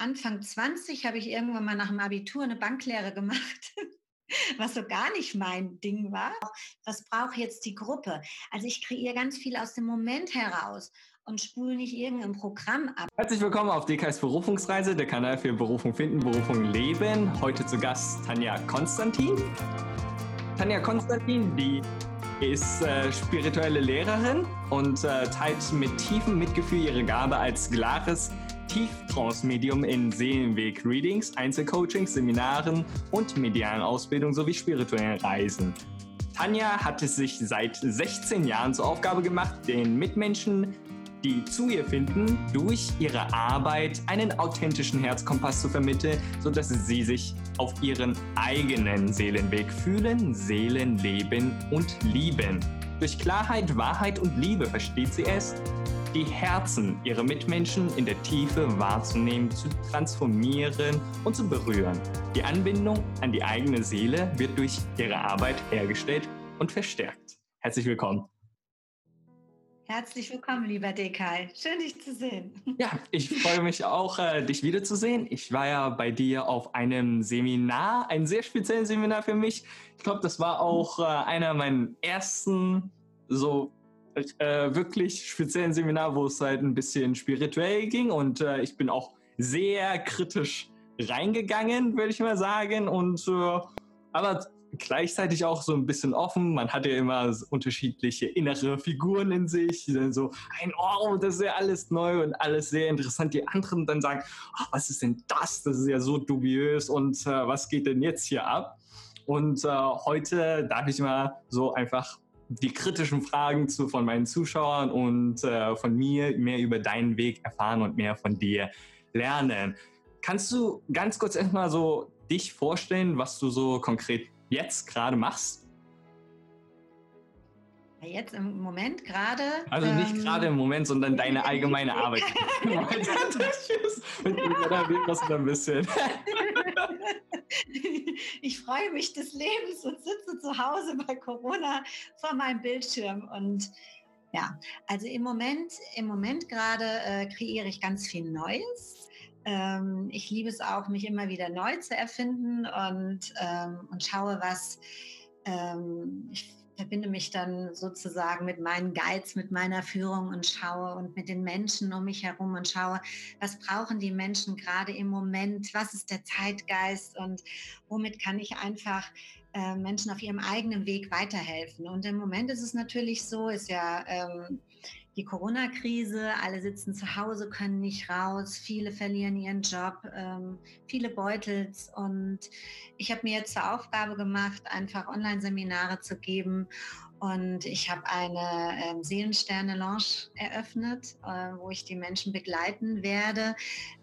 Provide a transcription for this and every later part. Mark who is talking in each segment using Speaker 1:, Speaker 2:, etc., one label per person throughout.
Speaker 1: Anfang 20 habe ich irgendwann mal nach dem Abitur eine Banklehre gemacht. was so gar nicht mein Ding war. Was braucht jetzt die Gruppe? Also ich kreiere ganz viel aus dem Moment heraus und spule nicht irgendein Programm ab.
Speaker 2: Herzlich willkommen auf DKs Berufungsreise, der Kanal für Berufung finden, Berufung leben. Heute zu Gast Tanja Konstantin. Tanja Konstantin, die ist äh, spirituelle Lehrerin und äh, teilt mit tiefem Mitgefühl ihre Gabe als klares Tieftrance-Medium in Seelenweg-Readings, Einzelcoachings, Seminaren und medialen Ausbildung sowie spirituellen Reisen. Tanja hat es sich seit 16 Jahren zur Aufgabe gemacht, den Mitmenschen, die zu ihr finden, durch ihre Arbeit einen authentischen Herzkompass zu vermitteln, sodass sie sich auf ihren eigenen Seelenweg fühlen, Seelen leben und lieben. Durch Klarheit, Wahrheit und Liebe versteht sie es, die Herzen ihrer Mitmenschen in der Tiefe wahrzunehmen, zu transformieren und zu berühren. Die Anbindung an die eigene Seele wird durch ihre Arbeit hergestellt und verstärkt. Herzlich willkommen.
Speaker 1: Herzlich willkommen, lieber Dekay. Schön, dich zu sehen.
Speaker 2: Ja, ich freue mich auch, äh, dich wiederzusehen. Ich war ja bei dir auf einem Seminar, ein sehr spezielles Seminar für mich. Ich glaube, das war auch äh, einer meiner ersten so äh, wirklich speziellen Seminar, wo es halt ein bisschen spirituell ging und äh, ich bin auch sehr kritisch reingegangen, würde ich mal sagen. Und äh, aber gleichzeitig auch so ein bisschen offen. Man hat ja immer unterschiedliche innere Figuren in sich, die dann so ein, oh, das ist ja alles neu und alles sehr interessant. Die anderen dann sagen, oh, was ist denn das? Das ist ja so dubiös und äh, was geht denn jetzt hier ab? Und äh, heute darf ich mal so einfach die kritischen Fragen zu, von meinen Zuschauern und äh, von mir mehr über deinen Weg erfahren und mehr von dir lernen. Kannst du ganz kurz erstmal so dich vorstellen, was du so konkret jetzt gerade machst?
Speaker 1: Jetzt im Moment gerade.
Speaker 2: Also nicht ähm, gerade im Moment, sondern deine allgemeine Arbeit. Mit mir wird das ein bisschen.
Speaker 1: ich freue mich des Lebens und sitze zu Hause bei Corona vor meinem Bildschirm und ja, also im Moment, im Moment gerade äh, kreiere ich ganz viel Neues. Ähm, ich liebe es auch, mich immer wieder neu zu erfinden und, ähm, und schaue, was ähm, ich verbinde mich dann sozusagen mit meinen Guides, mit meiner Führung und schaue und mit den Menschen um mich herum und schaue, was brauchen die Menschen gerade im Moment, was ist der Zeitgeist und womit kann ich einfach äh, Menschen auf ihrem eigenen Weg weiterhelfen. Und im Moment ist es natürlich so, ist ja ähm, die Corona-Krise, alle sitzen zu Hause, können nicht raus, viele verlieren ihren Job, ähm, viele beutels. Und ich habe mir jetzt zur Aufgabe gemacht, einfach Online-Seminare zu geben und ich habe eine ähm, Seelensterne-Lounge eröffnet, äh, wo ich die Menschen begleiten werde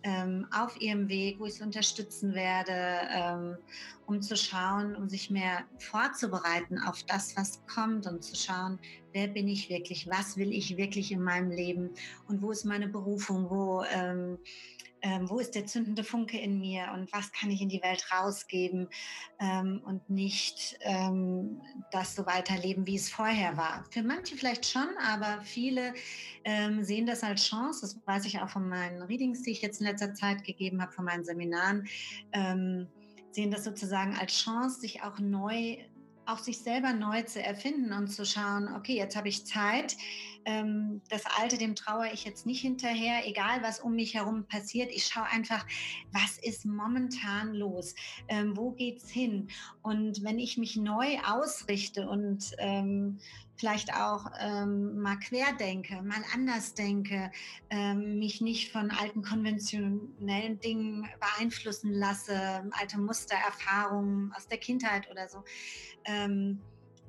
Speaker 1: ähm, auf ihrem Weg, wo ich sie unterstützen werde, ähm, um zu schauen, um sich mehr vorzubereiten auf das, was kommt und zu schauen, wer bin ich wirklich, was will ich wirklich in meinem Leben und wo ist meine Berufung, wo ähm, ähm, wo ist der zündende Funke in mir und was kann ich in die Welt rausgeben ähm, und nicht ähm, das so weiterleben, wie es vorher war. Für manche vielleicht schon, aber viele ähm, sehen das als Chance. Das weiß ich auch von meinen Readings, die ich jetzt in letzter Zeit gegeben habe, von meinen Seminaren ähm, sehen das sozusagen als Chance, sich auch neu auch sich selber neu zu erfinden und zu schauen, okay, jetzt habe ich Zeit, ähm, das Alte, dem traue ich jetzt nicht hinterher, egal was um mich herum passiert. Ich schaue einfach, was ist momentan los, ähm, wo geht's hin? Und wenn ich mich neu ausrichte und ähm, vielleicht auch ähm, mal quer denke, mal anders denke, ähm, mich nicht von alten konventionellen Dingen beeinflussen lasse, alte Muster, Erfahrungen aus der Kindheit oder so, ähm,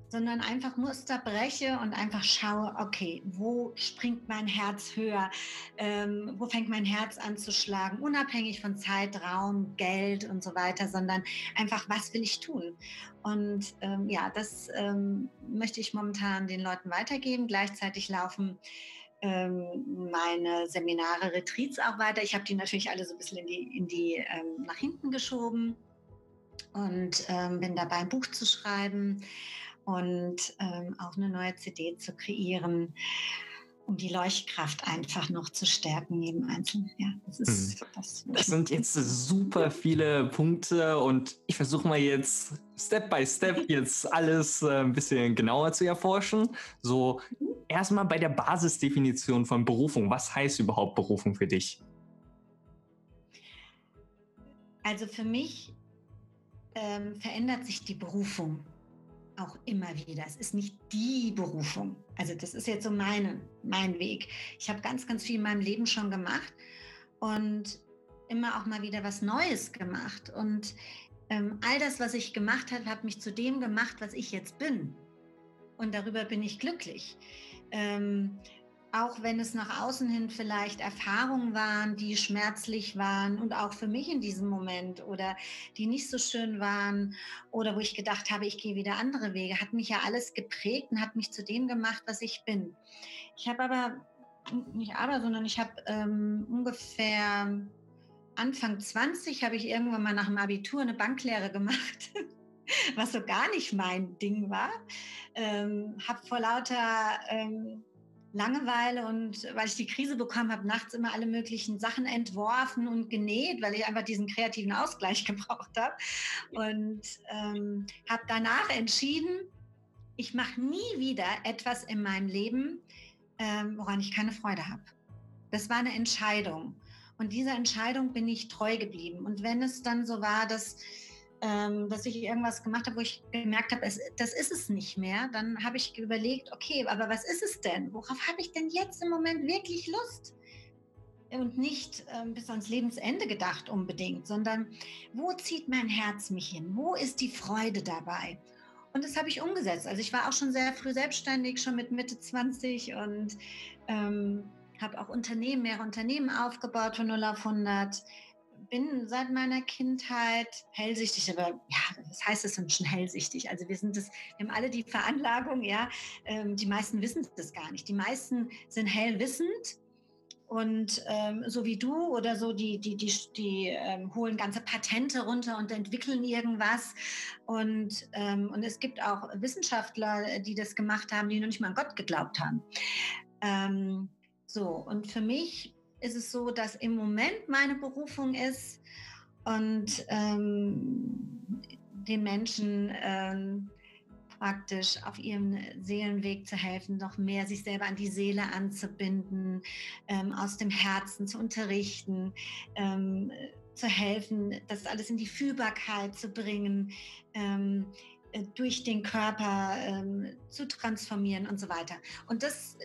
Speaker 1: sondern einfach Muster breche und einfach schaue, okay, wo springt mein Herz höher, ähm, wo fängt mein Herz an zu schlagen, unabhängig von Zeit, Raum, Geld und so weiter, sondern einfach, was will ich tun? Und ähm, ja, das ähm, möchte ich momentan den Leuten weitergeben. Gleichzeitig laufen ähm, meine Seminare, Retreats auch weiter. Ich habe die natürlich alle so ein bisschen in die, in die ähm, nach hinten geschoben und ähm, bin dabei, ein Buch zu schreiben und ähm, auch eine neue CD zu kreieren. um die Leuchtkraft einfach noch zu stärken neben Einzelnen. Ja,
Speaker 2: das, ist, hm. das, das sind jetzt super viele Punkte und ich versuche mal jetzt Step by Step jetzt alles äh, ein bisschen genauer zu erforschen. So mhm. erstmal bei der Basisdefinition von Berufung. Was heißt überhaupt Berufung für dich?
Speaker 1: Also für mich ähm, verändert sich die Berufung auch immer wieder. Es ist nicht die Berufung. Also das ist jetzt so meine, mein Weg. Ich habe ganz, ganz viel in meinem Leben schon gemacht und immer auch mal wieder was Neues gemacht. Und ähm, all das, was ich gemacht habe, hat mich zu dem gemacht, was ich jetzt bin. Und darüber bin ich glücklich. Ähm, auch wenn es nach außen hin vielleicht Erfahrungen waren, die schmerzlich waren und auch für mich in diesem Moment oder die nicht so schön waren oder wo ich gedacht habe, ich gehe wieder andere Wege, hat mich ja alles geprägt und hat mich zu dem gemacht, was ich bin. Ich habe aber, nicht aber, sondern ich habe ähm, ungefähr Anfang 20 habe ich irgendwann mal nach dem Abitur eine Banklehre gemacht. was so gar nicht mein Ding war. Ähm, habe vor lauter ähm, Langeweile und weil ich die Krise bekommen habe, nachts immer alle möglichen Sachen entworfen und genäht, weil ich einfach diesen kreativen Ausgleich gebraucht habe. Und ähm, habe danach entschieden, ich mache nie wieder etwas in meinem Leben, ähm, woran ich keine Freude habe. Das war eine Entscheidung. Und dieser Entscheidung bin ich treu geblieben. Und wenn es dann so war, dass ähm, dass ich irgendwas gemacht habe, wo ich gemerkt habe, das ist es nicht mehr, dann habe ich überlegt, okay, aber was ist es denn? Worauf habe ich denn jetzt im Moment wirklich Lust? Und nicht ähm, bis ans Lebensende gedacht unbedingt, sondern wo zieht mein Herz mich hin? Wo ist die Freude dabei? Und das habe ich umgesetzt. Also ich war auch schon sehr früh selbstständig, schon mit Mitte 20 und ähm, habe auch Unternehmen, mehrere Unternehmen aufgebaut von 0 auf 100 bin seit meiner Kindheit hellsichtig, aber ja, das heißt es sind schon hellsichtig. Also wir sind das, wir haben alle die Veranlagung, ja. Ähm, die meisten wissen das gar nicht. Die meisten sind hellwissend und ähm, so wie du oder so, die, die, die, die ähm, holen ganze Patente runter und entwickeln irgendwas. Und, ähm, und es gibt auch Wissenschaftler, die das gemacht haben, die noch nicht mal an Gott geglaubt haben. Ähm, so, und für mich ist es so, dass im Moment meine Berufung ist und ähm, den Menschen ähm, praktisch auf ihrem Seelenweg zu helfen, noch mehr sich selber an die Seele anzubinden, ähm, aus dem Herzen zu unterrichten, ähm, zu helfen, das alles in die Fühlbarkeit zu bringen, ähm, äh, durch den Körper ähm, zu transformieren und so weiter. Und das,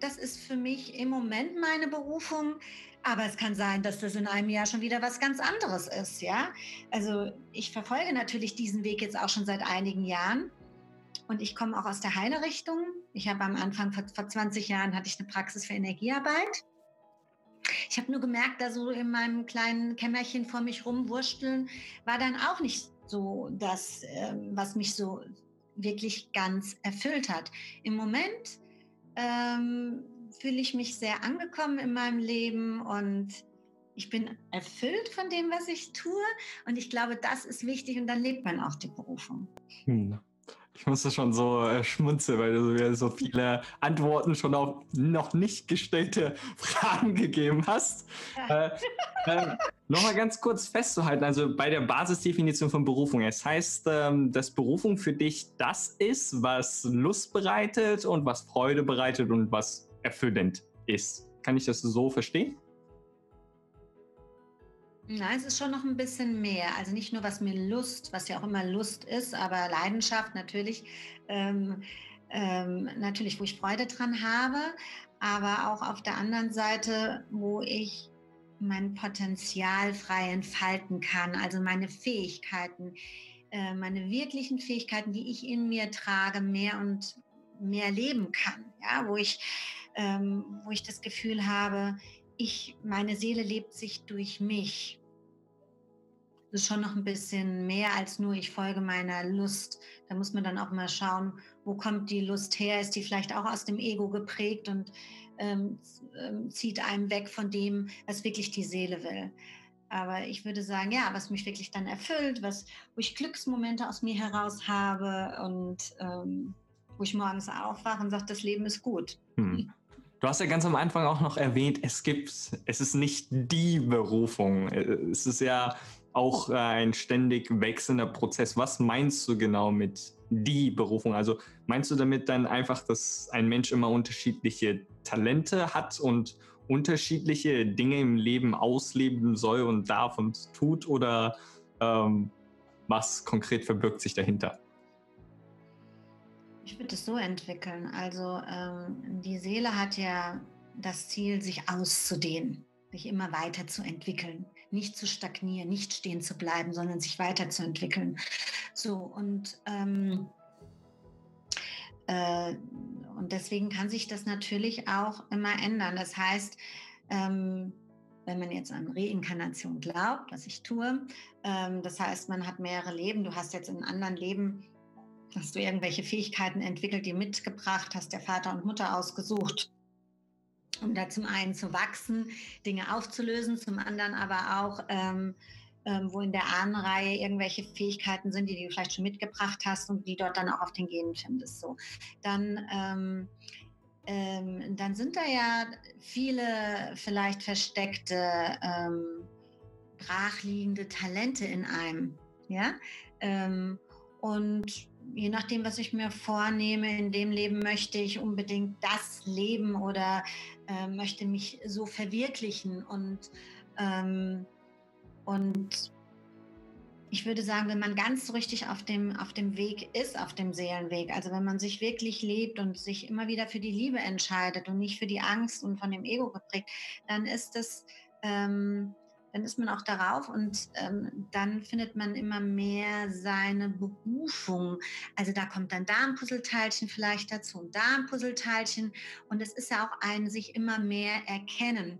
Speaker 1: das ist für mich im Moment meine Berufung. Aber es kann sein, dass das in einem Jahr schon wieder was ganz anderes ist, ja. Also ich verfolge natürlich diesen Weg jetzt auch schon seit einigen Jahren. Und ich komme auch aus der Heilerichtung. Ich habe am Anfang vor, vor 20 Jahren hatte ich eine Praxis für Energiearbeit. Ich habe nur gemerkt, da so in meinem kleinen Kämmerchen vor mich rumwursteln, war dann auch nicht so das, ähm, was mich so wirklich ganz erfüllt hat. Im Moment ähm, fühle ich mich sehr angekommen in meinem Leben und ich bin erfüllt von dem, was ich tue. Und ich glaube, das ist wichtig und dann lebt man auch die Berufung. Hm.
Speaker 2: Ich musste schon so äh, schmunzeln, weil du so viele Antworten schon auf noch nicht gestellte Fragen gegeben hast. Ja. Äh, äh, Nochmal ganz kurz festzuhalten, also bei der Basisdefinition von Berufung. Es heißt, ähm, dass Berufung für dich das ist, was Lust bereitet und was Freude bereitet und was erfüllend ist. Kann ich das so verstehen?
Speaker 1: Nein, es ist schon noch ein bisschen mehr. Also nicht nur, was mir Lust, was ja auch immer Lust ist, aber Leidenschaft natürlich, ähm, ähm, natürlich, wo ich Freude dran habe, aber auch auf der anderen Seite, wo ich mein Potenzial frei entfalten kann, also meine Fähigkeiten, äh, meine wirklichen Fähigkeiten, die ich in mir trage, mehr und mehr leben kann, ja, wo ich, ähm, wo ich das Gefühl habe, ich, meine Seele lebt sich durch mich. Das ist schon noch ein bisschen mehr als nur, ich folge meiner Lust. Da muss man dann auch mal schauen, wo kommt die Lust her? Ist die vielleicht auch aus dem Ego geprägt und ähm, ähm, zieht einem weg von dem, was wirklich die Seele will? Aber ich würde sagen, ja, was mich wirklich dann erfüllt, was, wo ich Glücksmomente aus mir heraus habe und ähm, wo ich morgens aufwache und sage, das Leben ist gut. Hm.
Speaker 2: Du hast ja ganz am Anfang auch noch erwähnt, es gibt, es ist nicht die Berufung. Es ist ja auch äh, ein ständig wechselnder Prozess. Was meinst du genau mit die Berufung? Also meinst du damit dann einfach, dass ein Mensch immer unterschiedliche Talente hat und unterschiedliche Dinge im Leben ausleben soll und darf und tut? Oder ähm, was konkret verbirgt sich dahinter?
Speaker 1: Ich würde es so entwickeln. Also ähm, die Seele hat ja das Ziel, sich auszudehnen, sich immer weiterzuentwickeln nicht zu stagnieren, nicht stehen zu bleiben, sondern sich weiterzuentwickeln. So und ähm, äh, und deswegen kann sich das natürlich auch immer ändern. Das heißt, ähm, wenn man jetzt an Reinkarnation glaubt, was ich tue, ähm, das heißt, man hat mehrere Leben. Du hast jetzt in anderen Leben hast du irgendwelche Fähigkeiten entwickelt, die mitgebracht, hast der Vater und Mutter ausgesucht um da zum einen zu wachsen, Dinge aufzulösen, zum anderen aber auch, ähm, ähm, wo in der Ahnenreihe irgendwelche Fähigkeiten sind, die du vielleicht schon mitgebracht hast und die dort dann auch auf den Genen findest. So. Dann, ähm, ähm dann sind da ja viele vielleicht versteckte, ähm, brachliegende Talente in einem. Ja? Ähm, und je nachdem, was ich mir vornehme, in dem Leben möchte ich unbedingt das leben oder äh, möchte mich so verwirklichen. Und, ähm, und ich würde sagen, wenn man ganz richtig auf dem, auf dem Weg ist, auf dem Seelenweg, also wenn man sich wirklich lebt und sich immer wieder für die Liebe entscheidet und nicht für die Angst und von dem Ego geprägt, dann ist es... Ähm, dann ist man auch darauf und ähm, dann findet man immer mehr seine Berufung. Also da kommt dann da ein Puzzleteilchen vielleicht dazu und da ein Puzzleteilchen und es ist ja auch ein sich immer mehr erkennen.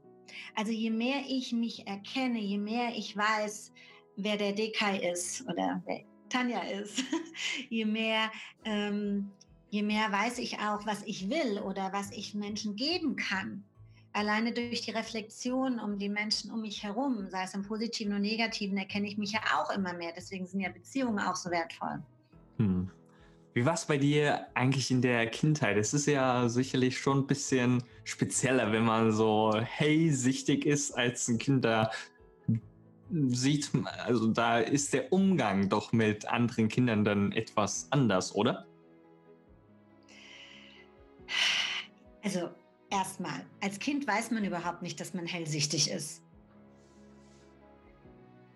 Speaker 1: Also je mehr ich mich erkenne, je mehr ich weiß, wer der Dekai ist oder wer Tanja ist, je mehr ähm, je mehr weiß ich auch, was ich will oder was ich Menschen geben kann alleine durch die Reflexion um die Menschen um mich herum, sei es im Positiven und Negativen, erkenne ich mich ja auch immer mehr. Deswegen sind ja Beziehungen auch so wertvoll. Hm.
Speaker 2: Wie war es bei dir eigentlich in der Kindheit? Es ist ja sicherlich schon ein bisschen spezieller, wenn man so hellsichtig ist als ein Kind. Da sieht, also da ist der Umgang doch mit anderen Kindern dann etwas anders, oder?
Speaker 1: Also Erstmal, als Kind weiß man überhaupt nicht, dass man hellsichtig ist.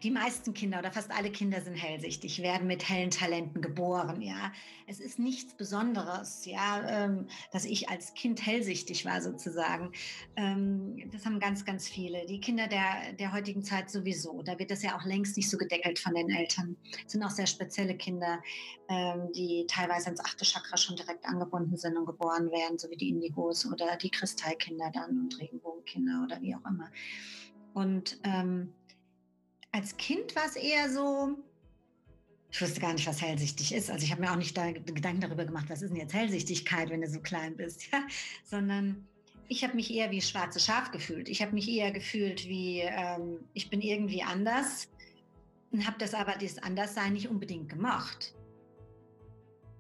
Speaker 1: Die meisten Kinder oder fast alle Kinder sind hellsichtig, werden mit hellen Talenten geboren. Ja, es ist nichts Besonderes, ja, ähm, dass ich als Kind hellsichtig war sozusagen. Ähm, das haben ganz, ganz viele. Die Kinder der, der heutigen Zeit sowieso. Da wird das ja auch längst nicht so gedeckelt von den Eltern. Es sind auch sehr spezielle Kinder, ähm, die teilweise ins achte Chakra schon direkt angebunden sind und geboren werden, so wie die Indigos oder die Kristallkinder dann und Regenbogenkinder oder wie auch immer. Und ähm, als Kind war es eher so, ich wusste gar nicht, was hellsichtig ist. Also ich habe mir auch nicht da Gedanken darüber gemacht, was ist denn jetzt Hellsichtigkeit, wenn du so klein bist, ja? sondern ich habe mich eher wie schwarze Schaf gefühlt. Ich habe mich eher gefühlt wie, ähm, ich bin irgendwie anders und habe das aber, dieses Anderssein nicht unbedingt gemocht.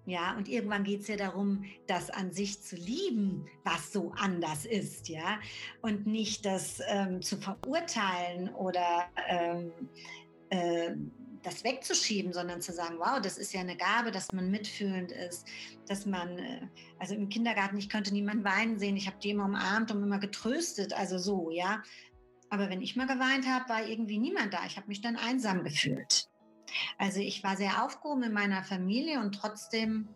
Speaker 1: Ja, und irgendwann geht es ja darum, das an sich zu lieben, was so anders ist, ja, und nicht das ähm, zu verurteilen oder ähm, äh, das wegzuschieben, sondern zu sagen, wow, das ist ja eine Gabe, dass man mitfühlend ist, dass man, äh, also im Kindergarten, ich könnte niemanden weinen sehen, ich habe die immer umarmt und immer getröstet, also so, ja. Aber wenn ich mal geweint habe, war irgendwie niemand da. Ich habe mich dann einsam gefühlt. Also ich war sehr aufgehoben in meiner Familie und trotzdem,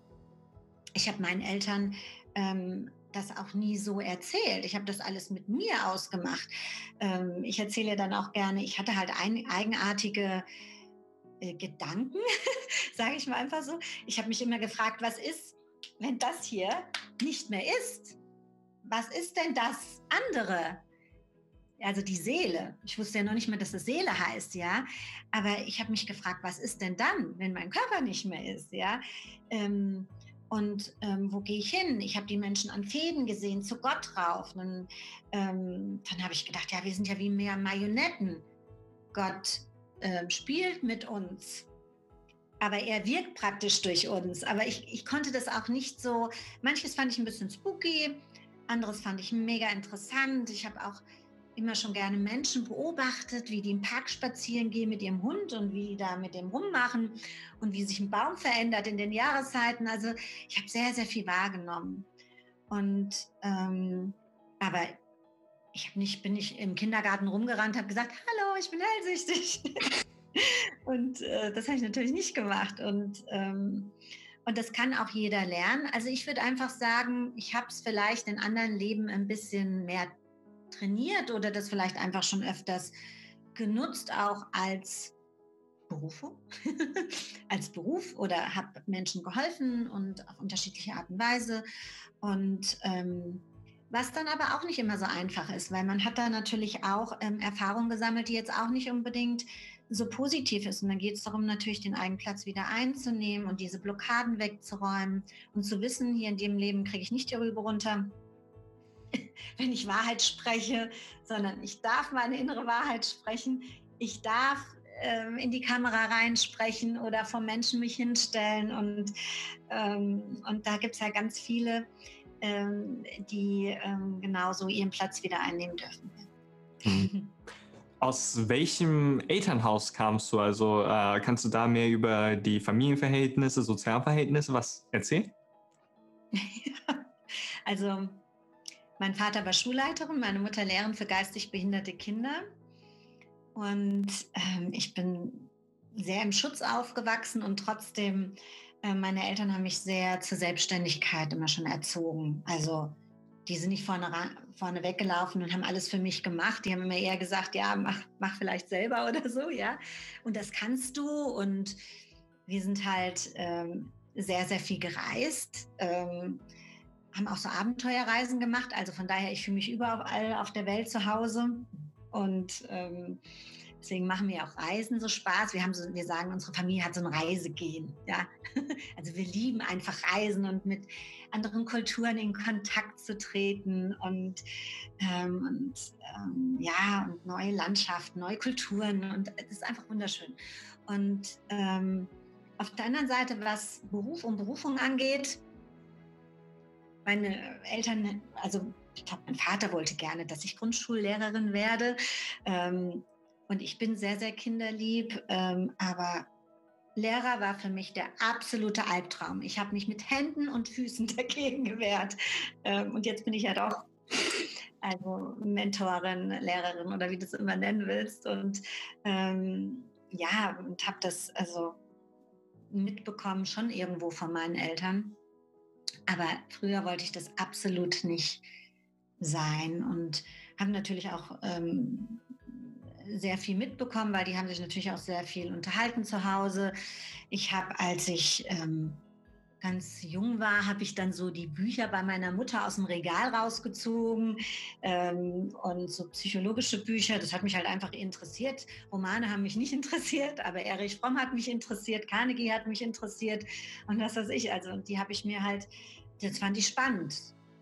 Speaker 1: ich habe meinen Eltern ähm, das auch nie so erzählt. Ich habe das alles mit mir ausgemacht. Ähm, ich erzähle dann auch gerne, ich hatte halt ein, eigenartige äh, Gedanken, sage ich mal einfach so. Ich habe mich immer gefragt, was ist, wenn das hier nicht mehr ist? Was ist denn das andere? Also die Seele. Ich wusste ja noch nicht mal, dass es Seele heißt, ja. Aber ich habe mich gefragt, was ist denn dann, wenn mein Körper nicht mehr ist, ja? Ähm, und ähm, wo gehe ich hin? Ich habe die Menschen an Fäden gesehen, zu Gott rauf. Dann, ähm, dann habe ich gedacht, ja, wir sind ja wie mehr Marionetten. Gott äh, spielt mit uns. Aber er wirkt praktisch durch uns. Aber ich, ich konnte das auch nicht so, manches fand ich ein bisschen spooky, anderes fand ich mega interessant. Ich habe auch immer schon gerne Menschen beobachtet, wie die im Park spazieren gehen mit ihrem Hund und wie die da mit dem rummachen und wie sich ein Baum verändert in den Jahreszeiten. Also ich habe sehr, sehr viel wahrgenommen. Und ähm, aber ich habe nicht, bin nicht im Kindergarten rumgerannt, habe gesagt, hallo, ich bin hellsichtig. und äh, das habe ich natürlich nicht gemacht. Und ähm, und das kann auch jeder lernen. Also ich würde einfach sagen, ich habe es vielleicht in anderen Leben ein bisschen mehr trainiert oder das vielleicht einfach schon öfters genutzt, auch als Berufung, als Beruf oder habe Menschen geholfen und auf unterschiedliche Art und Weise. Und ähm, was dann aber auch nicht immer so einfach ist, weil man hat da natürlich auch ähm, Erfahrungen gesammelt, die jetzt auch nicht unbedingt so positiv ist. Und dann geht es darum, natürlich den eigenen Platz wieder einzunehmen und diese Blockaden wegzuräumen und zu wissen, hier in dem Leben kriege ich nicht die Rübe runter, wenn ich Wahrheit spreche, sondern ich darf meine innere Wahrheit sprechen. Ich darf ähm, in die Kamera reinsprechen oder vor Menschen mich hinstellen. Und, ähm, und da gibt es ja ganz viele, ähm, die ähm, genauso ihren Platz wieder einnehmen dürfen.
Speaker 2: Mhm. Aus welchem Elternhaus kamst du? Also äh, kannst du da mehr über die Familienverhältnisse, Sozialverhältnisse was erzählen?
Speaker 1: also mein Vater war Schulleiterin, meine Mutter Lehrerin für geistig behinderte Kinder. Und ähm, ich bin sehr im Schutz aufgewachsen und trotzdem, äh, meine Eltern haben mich sehr zur Selbstständigkeit immer schon erzogen. Also die sind nicht vorne, vorne weggelaufen und haben alles für mich gemacht. Die haben immer eher gesagt, ja, mach, mach vielleicht selber oder so, ja. Und das kannst du. Und wir sind halt ähm, sehr, sehr viel gereist. Ähm, haben auch so Abenteuerreisen gemacht. Also von daher, ich fühle mich überall auf der Welt zu Hause. Und ähm, deswegen machen mir auch Reisen so Spaß. Wir, haben so, wir sagen, unsere Familie hat so ein Reisegehen. Ja? Also wir lieben einfach Reisen und mit anderen Kulturen in Kontakt zu treten und, ähm, und ähm, ja, und neue Landschaften, neue Kulturen. Und es ist einfach wunderschön. Und ähm, auf der anderen Seite, was Beruf und Berufung angeht, meine Eltern, also ich glaube, mein Vater wollte gerne, dass ich Grundschullehrerin werde. Ähm, und ich bin sehr, sehr kinderlieb. Ähm, aber Lehrer war für mich der absolute Albtraum. Ich habe mich mit Händen und Füßen dagegen gewehrt. Ähm, und jetzt bin ich ja doch also Mentorin, Lehrerin oder wie du es immer nennen willst. Und ähm, ja, und habe das also mitbekommen, schon irgendwo von meinen Eltern. Aber früher wollte ich das absolut nicht sein und haben natürlich auch ähm, sehr viel mitbekommen, weil die haben sich natürlich auch sehr viel unterhalten zu Hause. Ich habe, als ich ähm, ganz jung war, habe ich dann so die Bücher bei meiner Mutter aus dem Regal rausgezogen ähm, und so psychologische Bücher. Das hat mich halt einfach interessiert. Romane haben mich nicht interessiert, aber Erich Fromm hat mich interessiert, Carnegie hat mich interessiert und was weiß ich. Also die habe ich mir halt, das fand ich spannend.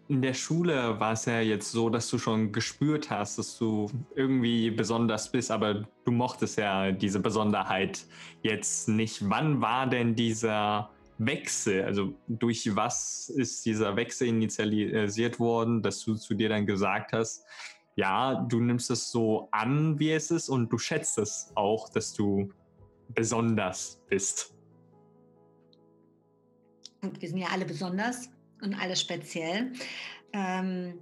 Speaker 2: In der Schule war es ja jetzt so, dass du schon gespürt hast, dass du irgendwie besonders bist, aber du mochtest ja diese Besonderheit jetzt nicht. Wann war denn dieser Wechsel, also durch was ist dieser Wechsel initialisiert worden, dass du zu dir dann gesagt hast, ja, du nimmst es so an, wie es ist und du schätzt es auch, dass du besonders bist.
Speaker 1: Gut, wir sind ja alle besonders und alle speziell. Ähm,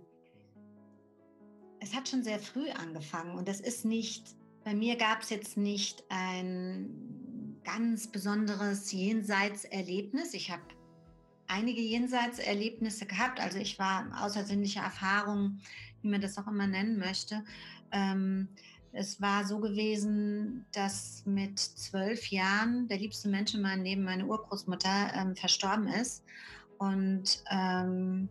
Speaker 1: es hat schon sehr früh angefangen und es ist nicht, bei mir gab es jetzt nicht ein ganz besonderes Jenseitserlebnis. Ich habe einige Jenseitserlebnisse gehabt. Also ich war außersinnliche Erfahrungen, wie man das auch immer nennen möchte. Ähm, es war so gewesen, dass mit zwölf Jahren der liebste Mensch in meinem Leben, meine Urgroßmutter, ähm, verstorben ist. Und ähm,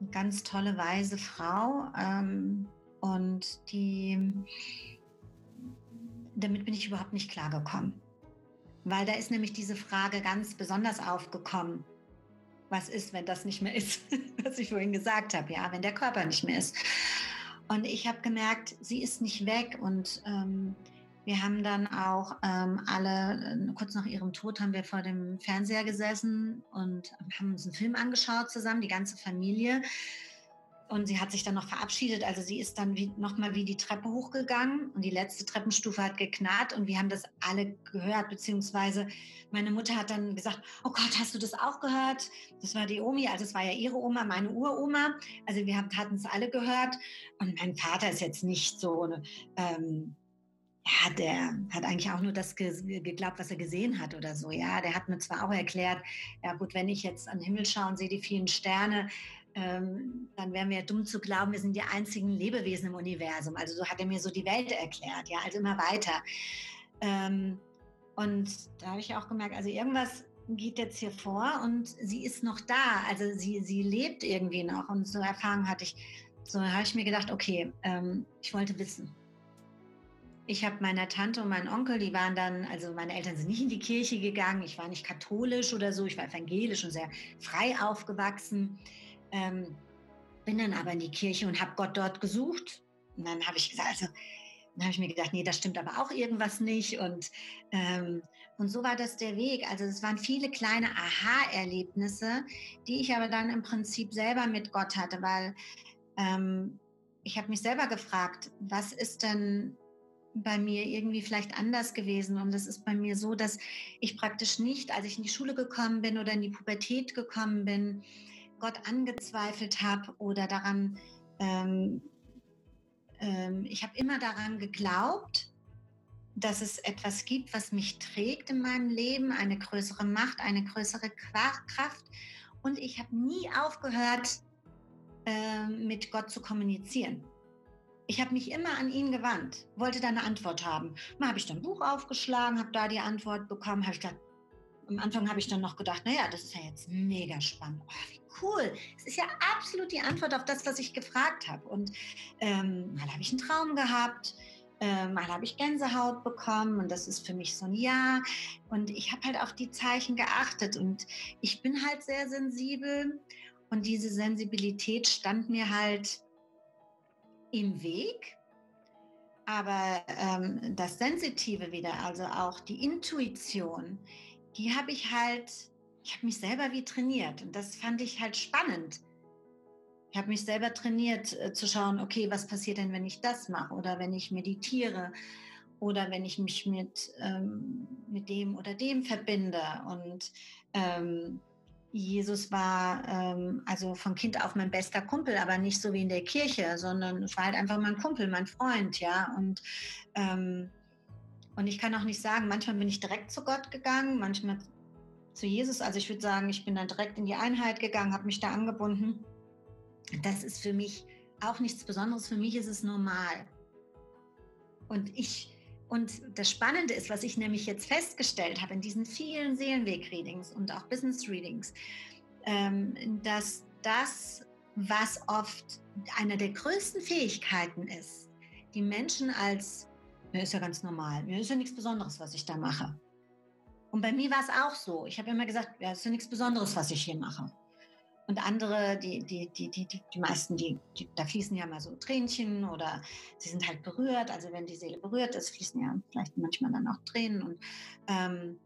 Speaker 1: eine ganz tolle, weise Frau. Ähm, und die, damit bin ich überhaupt nicht klargekommen. Weil da ist nämlich diese Frage ganz besonders aufgekommen. Was ist, wenn das nicht mehr ist, was ich vorhin gesagt habe, ja, wenn der Körper nicht mehr ist. Und ich habe gemerkt, sie ist nicht weg und ähm, wir haben dann auch ähm, alle, äh, kurz nach ihrem Tod, haben wir vor dem Fernseher gesessen und haben uns einen Film angeschaut zusammen, die ganze Familie. Und sie hat sich dann noch verabschiedet. Also sie ist dann wie, nochmal wie die Treppe hochgegangen und die letzte Treppenstufe hat geknarrt und wir haben das alle gehört, beziehungsweise meine Mutter hat dann gesagt, oh Gott, hast du das auch gehört? Das war die Omi, also es war ja ihre Oma, meine Uroma. Also wir hatten es alle gehört und mein Vater ist jetzt nicht so, ähm, ja, der hat eigentlich auch nur das geglaubt, was er gesehen hat oder so. Ja, der hat mir zwar auch erklärt, ja gut, wenn ich jetzt an den Himmel schaue und sehe die vielen Sterne, ähm, dann wären wir ja dumm zu glauben, wir sind die einzigen Lebewesen im Universum. Also so hat er mir so die Welt erklärt, ja, also immer weiter. Ähm, und da habe ich auch gemerkt, also irgendwas geht jetzt hier vor und sie ist noch da, also sie, sie lebt irgendwie noch und so Erfahrung hatte ich. So habe ich mir gedacht, okay, ähm, ich wollte wissen. Ich habe meiner Tante und meinen Onkel, die waren dann, also meine Eltern sind nicht in die Kirche gegangen, ich war nicht katholisch oder so, ich war evangelisch und sehr frei aufgewachsen. Ähm, bin dann aber in die Kirche und habe Gott dort gesucht. Und dann habe ich gesagt, also, dann habe ich mir gedacht, nee, das stimmt aber auch irgendwas nicht. Und, ähm, und so war das der Weg. Also es waren viele kleine Aha-Erlebnisse, die ich aber dann im Prinzip selber mit Gott hatte, weil ähm, ich habe mich selber gefragt, was ist denn bei mir irgendwie vielleicht anders gewesen. Und es ist bei mir so, dass ich praktisch nicht, als ich in die Schule gekommen bin oder in die Pubertät gekommen bin, Gott angezweifelt habe oder daran, ähm, ähm, ich habe immer daran geglaubt, dass es etwas gibt, was mich trägt in meinem Leben, eine größere Macht, eine größere Kraft. Und ich habe nie aufgehört, äh, mit Gott zu kommunizieren. Ich habe mich immer an ihn gewandt, wollte da eine Antwort haben. Mal habe ich dann ein Buch aufgeschlagen, habe da die Antwort bekommen, habe ich gedacht, am Anfang habe ich dann noch gedacht, naja, das ist ja jetzt mega spannend. Oh, wie cool. Es ist ja absolut die Antwort auf das, was ich gefragt habe. Und ähm, mal habe ich einen Traum gehabt, äh, mal habe ich Gänsehaut bekommen und das ist für mich so ein Ja. Und ich habe halt auf die Zeichen geachtet und ich bin halt sehr sensibel und diese Sensibilität stand mir halt im Weg. Aber ähm, das Sensitive wieder, also auch die Intuition, die habe ich halt, ich habe mich selber wie trainiert und das fand ich halt spannend. Ich habe mich selber trainiert äh, zu schauen, okay, was passiert denn, wenn ich das mache oder wenn ich meditiere oder wenn ich mich mit, ähm, mit dem oder dem verbinde. Und ähm, Jesus war ähm, also von Kind auf mein bester Kumpel, aber nicht so wie in der Kirche, sondern es war halt einfach mein Kumpel, mein Freund, ja. Und ähm, und ich kann auch nicht sagen, manchmal bin ich direkt zu Gott gegangen, manchmal zu Jesus. Also ich würde sagen, ich bin dann direkt in die Einheit gegangen, habe mich da angebunden. Das ist für mich auch nichts Besonderes. Für mich ist es normal. Und ich, und das Spannende ist, was ich nämlich jetzt festgestellt habe in diesen vielen Seelenweg-Readings und auch Business-Readings, ähm, dass das, was oft eine der größten Fähigkeiten ist, die Menschen als mir ist ja ganz normal. Mir ist ja nichts Besonderes, was ich da mache. Und bei mir war es auch so. Ich habe immer gesagt, ja, es ist ja nichts Besonderes, was ich hier mache. Und andere, die, die, die, die, die, die meisten, die, die, da fließen ja mal so Tränchen oder sie sind halt berührt. Also wenn die Seele berührt ist, fließen ja vielleicht manchmal dann auch Tränen. Und, ähm,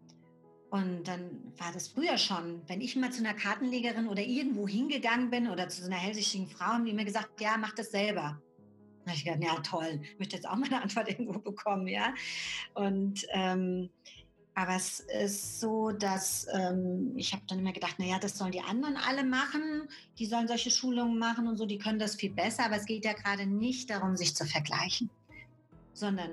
Speaker 1: und dann war das früher schon, wenn ich mal zu einer Kartenlegerin oder irgendwo hingegangen bin oder zu so einer hellsichtigen Frau, haben die mir gesagt, ja, mach das selber. Da ich gedacht, ja toll, ich möchte jetzt auch mal eine Antwort irgendwo bekommen, ja. Und ähm, aber es ist so, dass ähm, ich habe dann immer gedacht, naja, das sollen die anderen alle machen, die sollen solche Schulungen machen und so, die können das viel besser, aber es geht ja gerade nicht darum, sich zu vergleichen, sondern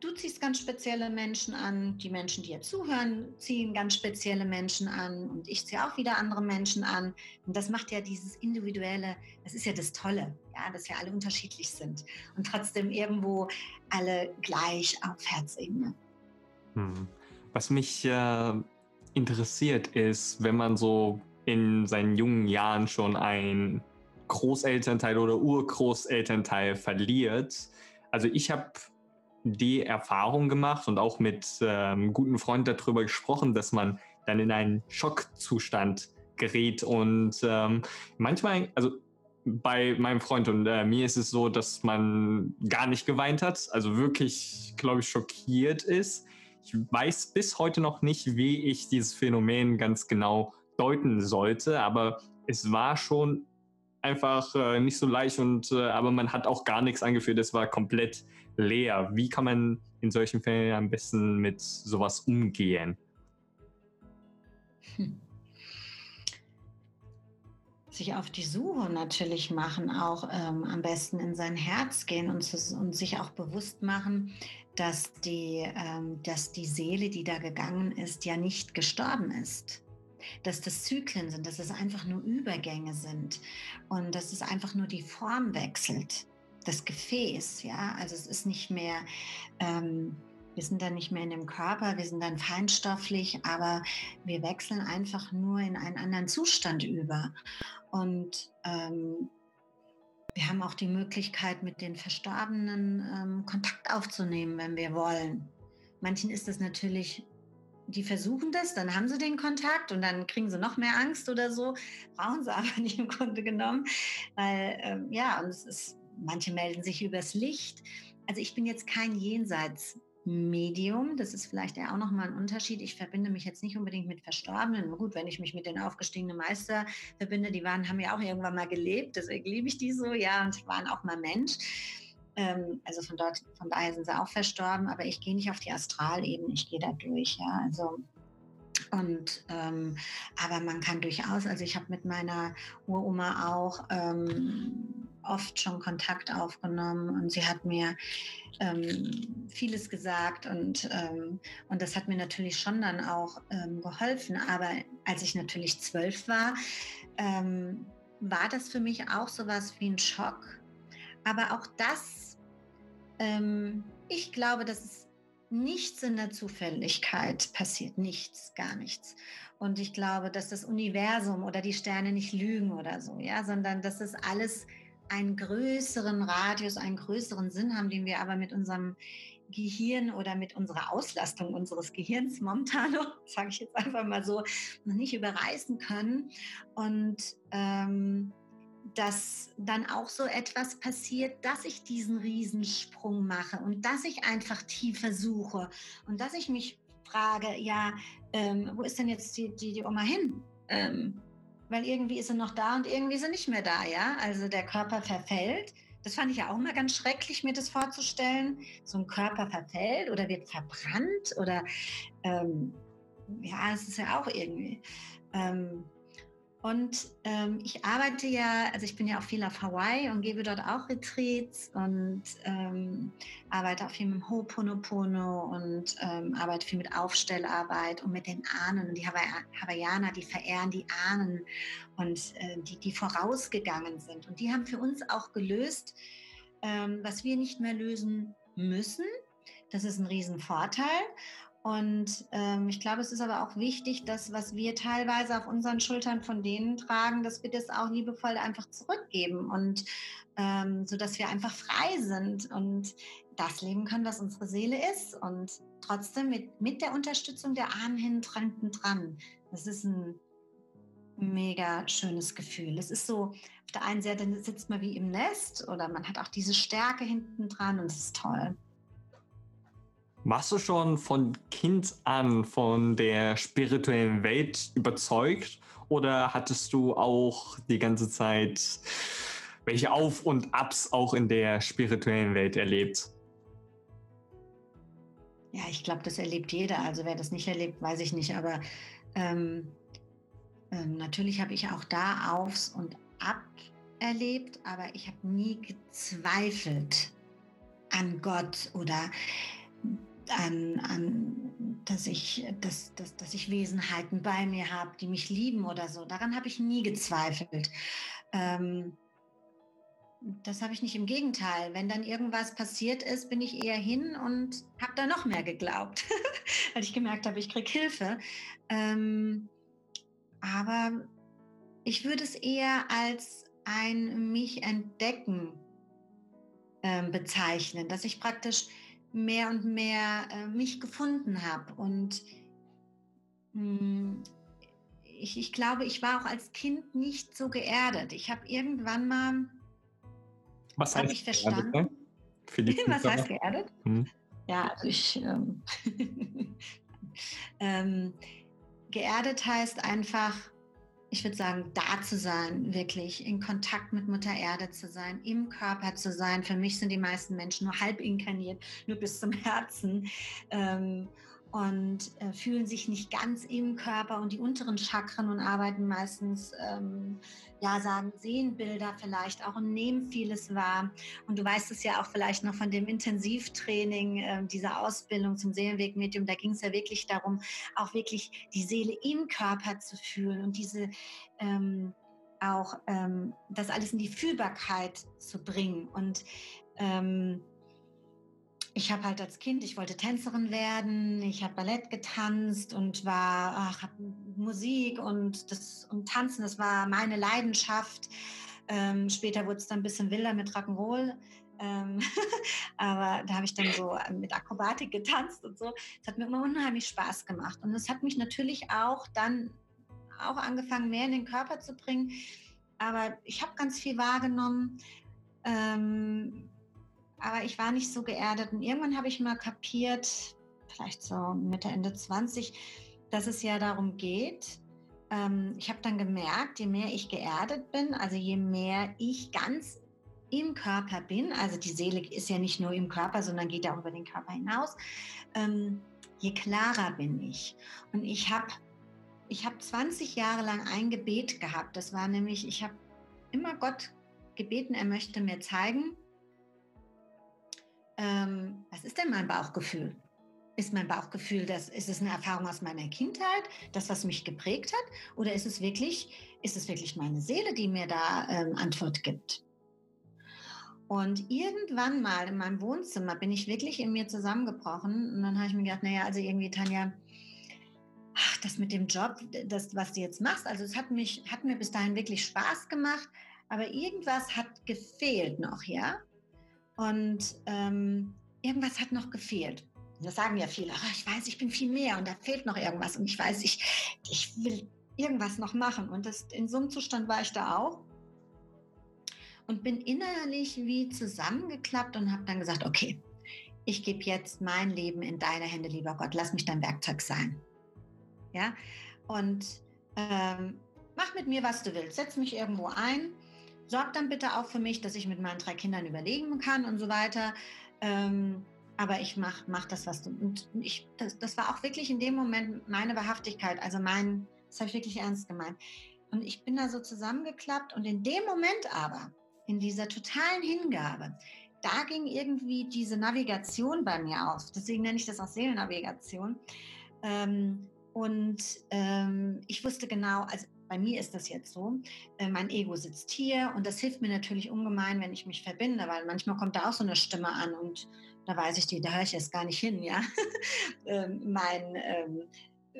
Speaker 1: Du ziehst ganz spezielle Menschen an, die Menschen, die jetzt zuhören, ziehen ganz spezielle Menschen an und ich ziehe auch wieder andere Menschen an. Und das macht ja dieses Individuelle, das ist ja das Tolle, ja, dass wir alle unterschiedlich sind und trotzdem irgendwo alle gleich auf Herzebene.
Speaker 2: Hm. Was mich äh, interessiert ist, wenn man so in seinen jungen Jahren schon ein Großelternteil oder Urgroßelternteil verliert. Also ich habe die Erfahrung gemacht und auch mit ähm, guten Freunden darüber gesprochen, dass man dann in einen Schockzustand gerät und ähm, manchmal, also bei meinem Freund und äh, mir ist es so, dass man gar nicht geweint hat, also wirklich, glaube ich, schockiert ist. Ich weiß bis heute noch nicht, wie ich dieses Phänomen ganz genau deuten sollte, aber es war schon einfach äh, nicht so leicht und äh, aber man hat auch gar nichts angeführt. Es war komplett leer. Wie kann man in solchen Fällen am besten mit sowas umgehen? Hm
Speaker 1: sich auf die Suche natürlich machen, auch ähm, am besten in sein Herz gehen und, zu, und sich auch bewusst machen, dass die, ähm, dass die Seele, die da gegangen ist, ja nicht gestorben ist. Dass das Zyklen sind, dass es einfach nur Übergänge sind und dass es einfach nur die Form wechselt, das Gefäß, ja. Also es ist nicht mehr, ähm, wir sind dann nicht mehr in dem Körper, wir sind dann feinstofflich, aber wir wechseln einfach nur in einen anderen Zustand über. Und ähm, wir haben auch die Möglichkeit, mit den Verstorbenen ähm, Kontakt aufzunehmen, wenn wir wollen. Manchen ist das natürlich, die versuchen das, dann haben sie den Kontakt und dann kriegen sie noch mehr Angst oder so. Brauchen sie aber nicht im Grunde genommen. Weil, ähm, ja, und es ist, manche melden sich übers Licht. Also ich bin jetzt kein Jenseits Medium. Das ist vielleicht ja auch nochmal ein Unterschied. Ich verbinde mich jetzt nicht unbedingt mit Verstorbenen. Gut, wenn ich mich mit den aufgestiegenen Meister verbinde, die waren, haben ja auch irgendwann mal gelebt, deswegen liebe ich die so, ja, und waren auch mal Mensch. Ähm, also von dort, von daher sind sie auch verstorben, aber ich gehe nicht auf die Astralebene, ich gehe da durch, ja. Also und ähm, aber man kann durchaus, also ich habe mit meiner Uroma auch ähm, oft schon Kontakt aufgenommen und sie hat mir ähm, vieles gesagt und, ähm, und das hat mir natürlich schon dann auch ähm, geholfen. Aber als ich natürlich zwölf war, ähm, war das für mich auch sowas wie ein Schock. Aber auch das, ähm, ich glaube, dass es nichts in der Zufälligkeit passiert, nichts, gar nichts. Und ich glaube, dass das Universum oder die Sterne nicht lügen oder so, ja, sondern dass es alles einen größeren Radius, einen größeren Sinn haben, den wir aber mit unserem Gehirn oder mit unserer Auslastung unseres Gehirns momentan sage ich jetzt einfach mal so, noch nicht überreißen können. Und ähm, dass dann auch so etwas passiert, dass ich diesen Riesensprung mache und dass ich einfach tiefer suche und dass ich mich frage, ja, ähm, wo ist denn jetzt die, die, die Oma hin? Ähm, weil irgendwie ist sie noch da und irgendwie ist sie nicht mehr da, ja. Also der Körper verfällt. Das fand ich ja auch mal ganz schrecklich, mir das vorzustellen. So ein Körper verfällt oder wird verbrannt oder ähm, ja, es ist ja auch irgendwie. Ähm, und ähm, ich arbeite ja, also ich bin ja auch viel auf Hawaii und gebe dort auch Retreats und ähm, arbeite auch viel mit Ho'oponopono und ähm, arbeite viel mit Aufstellarbeit und mit den Ahnen. Die Hawaiianer, die verehren die Ahnen und äh, die, die vorausgegangen sind. Und die haben für uns auch gelöst, ähm, was wir nicht mehr lösen müssen. Das ist ein Riesenvorteil. Und ähm, ich glaube, es ist aber auch wichtig, dass was wir teilweise auf unseren Schultern von denen tragen, dass wir das auch liebevoll einfach zurückgeben und ähm, so, dass wir einfach frei sind und das leben können, was unsere Seele ist und trotzdem mit, mit der Unterstützung der Ahnen hinten dran. Das ist ein mega schönes Gefühl. Es ist so, auf der einen Seite sitzt man wie im Nest oder man hat auch diese Stärke hinten dran und es ist toll.
Speaker 2: Warst du schon von Kind an von der spirituellen Welt überzeugt oder hattest du auch die ganze Zeit welche Auf- und Abs auch in der spirituellen Welt erlebt?
Speaker 1: Ja, ich glaube, das erlebt jeder. Also wer das nicht erlebt, weiß ich nicht. Aber ähm, ähm, natürlich habe ich auch da Aufs und Ab erlebt, aber ich habe nie gezweifelt an Gott oder an, an dass, ich, dass, dass, dass ich Wesenheiten bei mir habe, die mich lieben oder so. Daran habe ich nie gezweifelt. Ähm, das habe ich nicht im Gegenteil. Wenn dann irgendwas passiert ist, bin ich eher hin und habe da noch mehr geglaubt, weil ich gemerkt habe, ich kriege Hilfe. Ähm, aber ich würde es eher als ein mich entdecken ähm, bezeichnen, dass ich praktisch mehr und mehr äh, mich gefunden habe. Und mh, hm, ich, ich, glaube, ich war auch als Kind nicht so geerdet. Ich habe irgendwann mal,
Speaker 2: was heißt
Speaker 1: ich verstanden, geerdet, ne? Was heißt geerdet? Hm. Ja, also ich ähm, ähm, geerdet heißt einfach ich würde sagen, da zu sein, wirklich in Kontakt mit Mutter Erde zu sein, im Körper zu sein. Für mich sind die meisten Menschen nur halb inkarniert, nur bis zum Herzen. Ähm, und äh, fühlen sich nicht ganz im Körper und die unteren Chakren und arbeiten meistens, ähm, ja, sagen, sehen Bilder vielleicht auch und nehmen vieles wahr. Und du weißt es ja auch vielleicht noch von dem Intensivtraining, äh, dieser Ausbildung zum Seelenwegmedium, da ging es ja wirklich darum, auch wirklich die Seele im Körper zu fühlen und diese ähm, auch ähm, das alles in die Fühlbarkeit zu bringen. Und ähm, ich habe halt als Kind, ich wollte Tänzerin werden, ich habe Ballett getanzt und war, ach, Musik und das und Tanzen, das war meine Leidenschaft. Ähm, später wurde es dann ein bisschen wilder mit Rock'n'Roll. Ähm, aber da habe ich dann so äh, mit Akrobatik getanzt und so. Es hat mir immer unheimlich Spaß gemacht. Und es hat mich natürlich auch dann auch angefangen, mehr in den Körper zu bringen. Aber ich habe ganz viel wahrgenommen. Ähm, aber ich war nicht so geerdet. Und irgendwann habe ich mal kapiert, vielleicht so Mitte, Ende 20, dass es ja darum geht, ähm, ich habe dann gemerkt, je mehr ich geerdet bin, also je mehr ich ganz im Körper bin, also die Seele ist ja nicht nur im Körper, sondern geht ja auch über den Körper hinaus, ähm, je klarer bin ich. Und ich habe ich hab 20 Jahre lang ein Gebet gehabt. Das war nämlich, ich habe immer Gott gebeten, er möchte mir zeigen, ähm, was ist denn mein Bauchgefühl? Ist mein Bauchgefühl, das, ist es eine Erfahrung aus meiner Kindheit, das, was mich geprägt hat? Oder ist es wirklich, ist es wirklich meine Seele, die mir da ähm, Antwort gibt? Und irgendwann mal in meinem Wohnzimmer bin ich wirklich in mir zusammengebrochen. Und dann habe ich mir gedacht, naja, also irgendwie, Tanja, ach, das mit dem Job, das, was du jetzt machst, also es hat, mich, hat mir bis dahin wirklich Spaß gemacht, aber irgendwas hat gefehlt noch, ja? Und ähm, irgendwas hat noch gefehlt. Das sagen ja viele, oh, ich weiß, ich bin viel mehr und da fehlt noch irgendwas und ich weiß, ich, ich will irgendwas noch machen. Und das, in so einem Zustand war ich da auch und bin innerlich wie zusammengeklappt und habe dann gesagt, okay, ich gebe jetzt mein Leben in deine Hände, lieber Gott, lass mich dein Werkzeug sein. Ja, und ähm, mach mit mir, was du willst. Setz mich irgendwo ein sorg dann bitte auch für mich, dass ich mit meinen drei Kindern überleben kann und so weiter. Ähm, aber ich mach, mach das, was du. Und ich, das, das war auch wirklich in dem Moment meine Wahrhaftigkeit, also mein, das habe ich wirklich ernst gemeint. Und ich bin da so zusammengeklappt und in dem Moment aber, in dieser totalen Hingabe, da ging irgendwie diese Navigation bei mir auf. Deswegen nenne ich das auch Seelennavigation. Ähm, und ähm, ich wusste genau, also bei mir ist das jetzt so, äh, mein Ego sitzt hier und das hilft mir natürlich ungemein, wenn ich mich verbinde, weil manchmal kommt da auch so eine Stimme an und da weiß ich die, da höre ich jetzt gar nicht hin, ja. ähm, mein, ähm,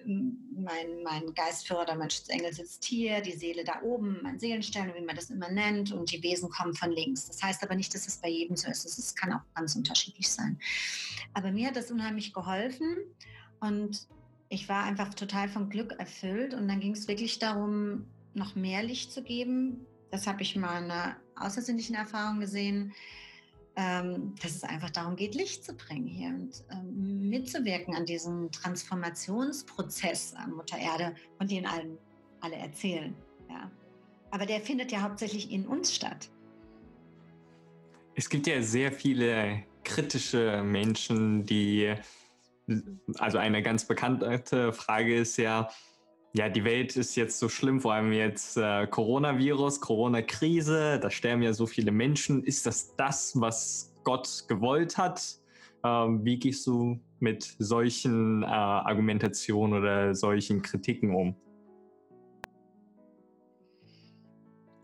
Speaker 1: mein, mein Geistführer oder mein Schutzengel sitzt hier, die Seele da oben, mein Seelenstern, wie man das immer nennt, und die Wesen kommen von links. Das heißt aber nicht, dass es bei jedem so ist. Es kann auch ganz unterschiedlich sein. Aber mir hat das unheimlich geholfen und ich war einfach total von Glück erfüllt und dann ging es wirklich darum, noch mehr Licht zu geben. Das habe ich mal in einer außersinnlichen Erfahrung gesehen, ähm, dass es einfach darum geht, Licht zu bringen hier und ähm, mitzuwirken an diesem Transformationsprozess an Mutter Erde, von dem allen alle erzählen. Ja. Aber der findet ja hauptsächlich in uns statt.
Speaker 2: Es gibt ja sehr viele kritische Menschen, die also eine ganz bekannte Frage ist ja, ja, die Welt ist jetzt so schlimm, vor allem jetzt äh, Coronavirus, Corona-Krise, da sterben ja so viele Menschen. Ist das das, was Gott gewollt hat? Ähm, wie gehst du mit solchen äh, Argumentationen oder solchen Kritiken um?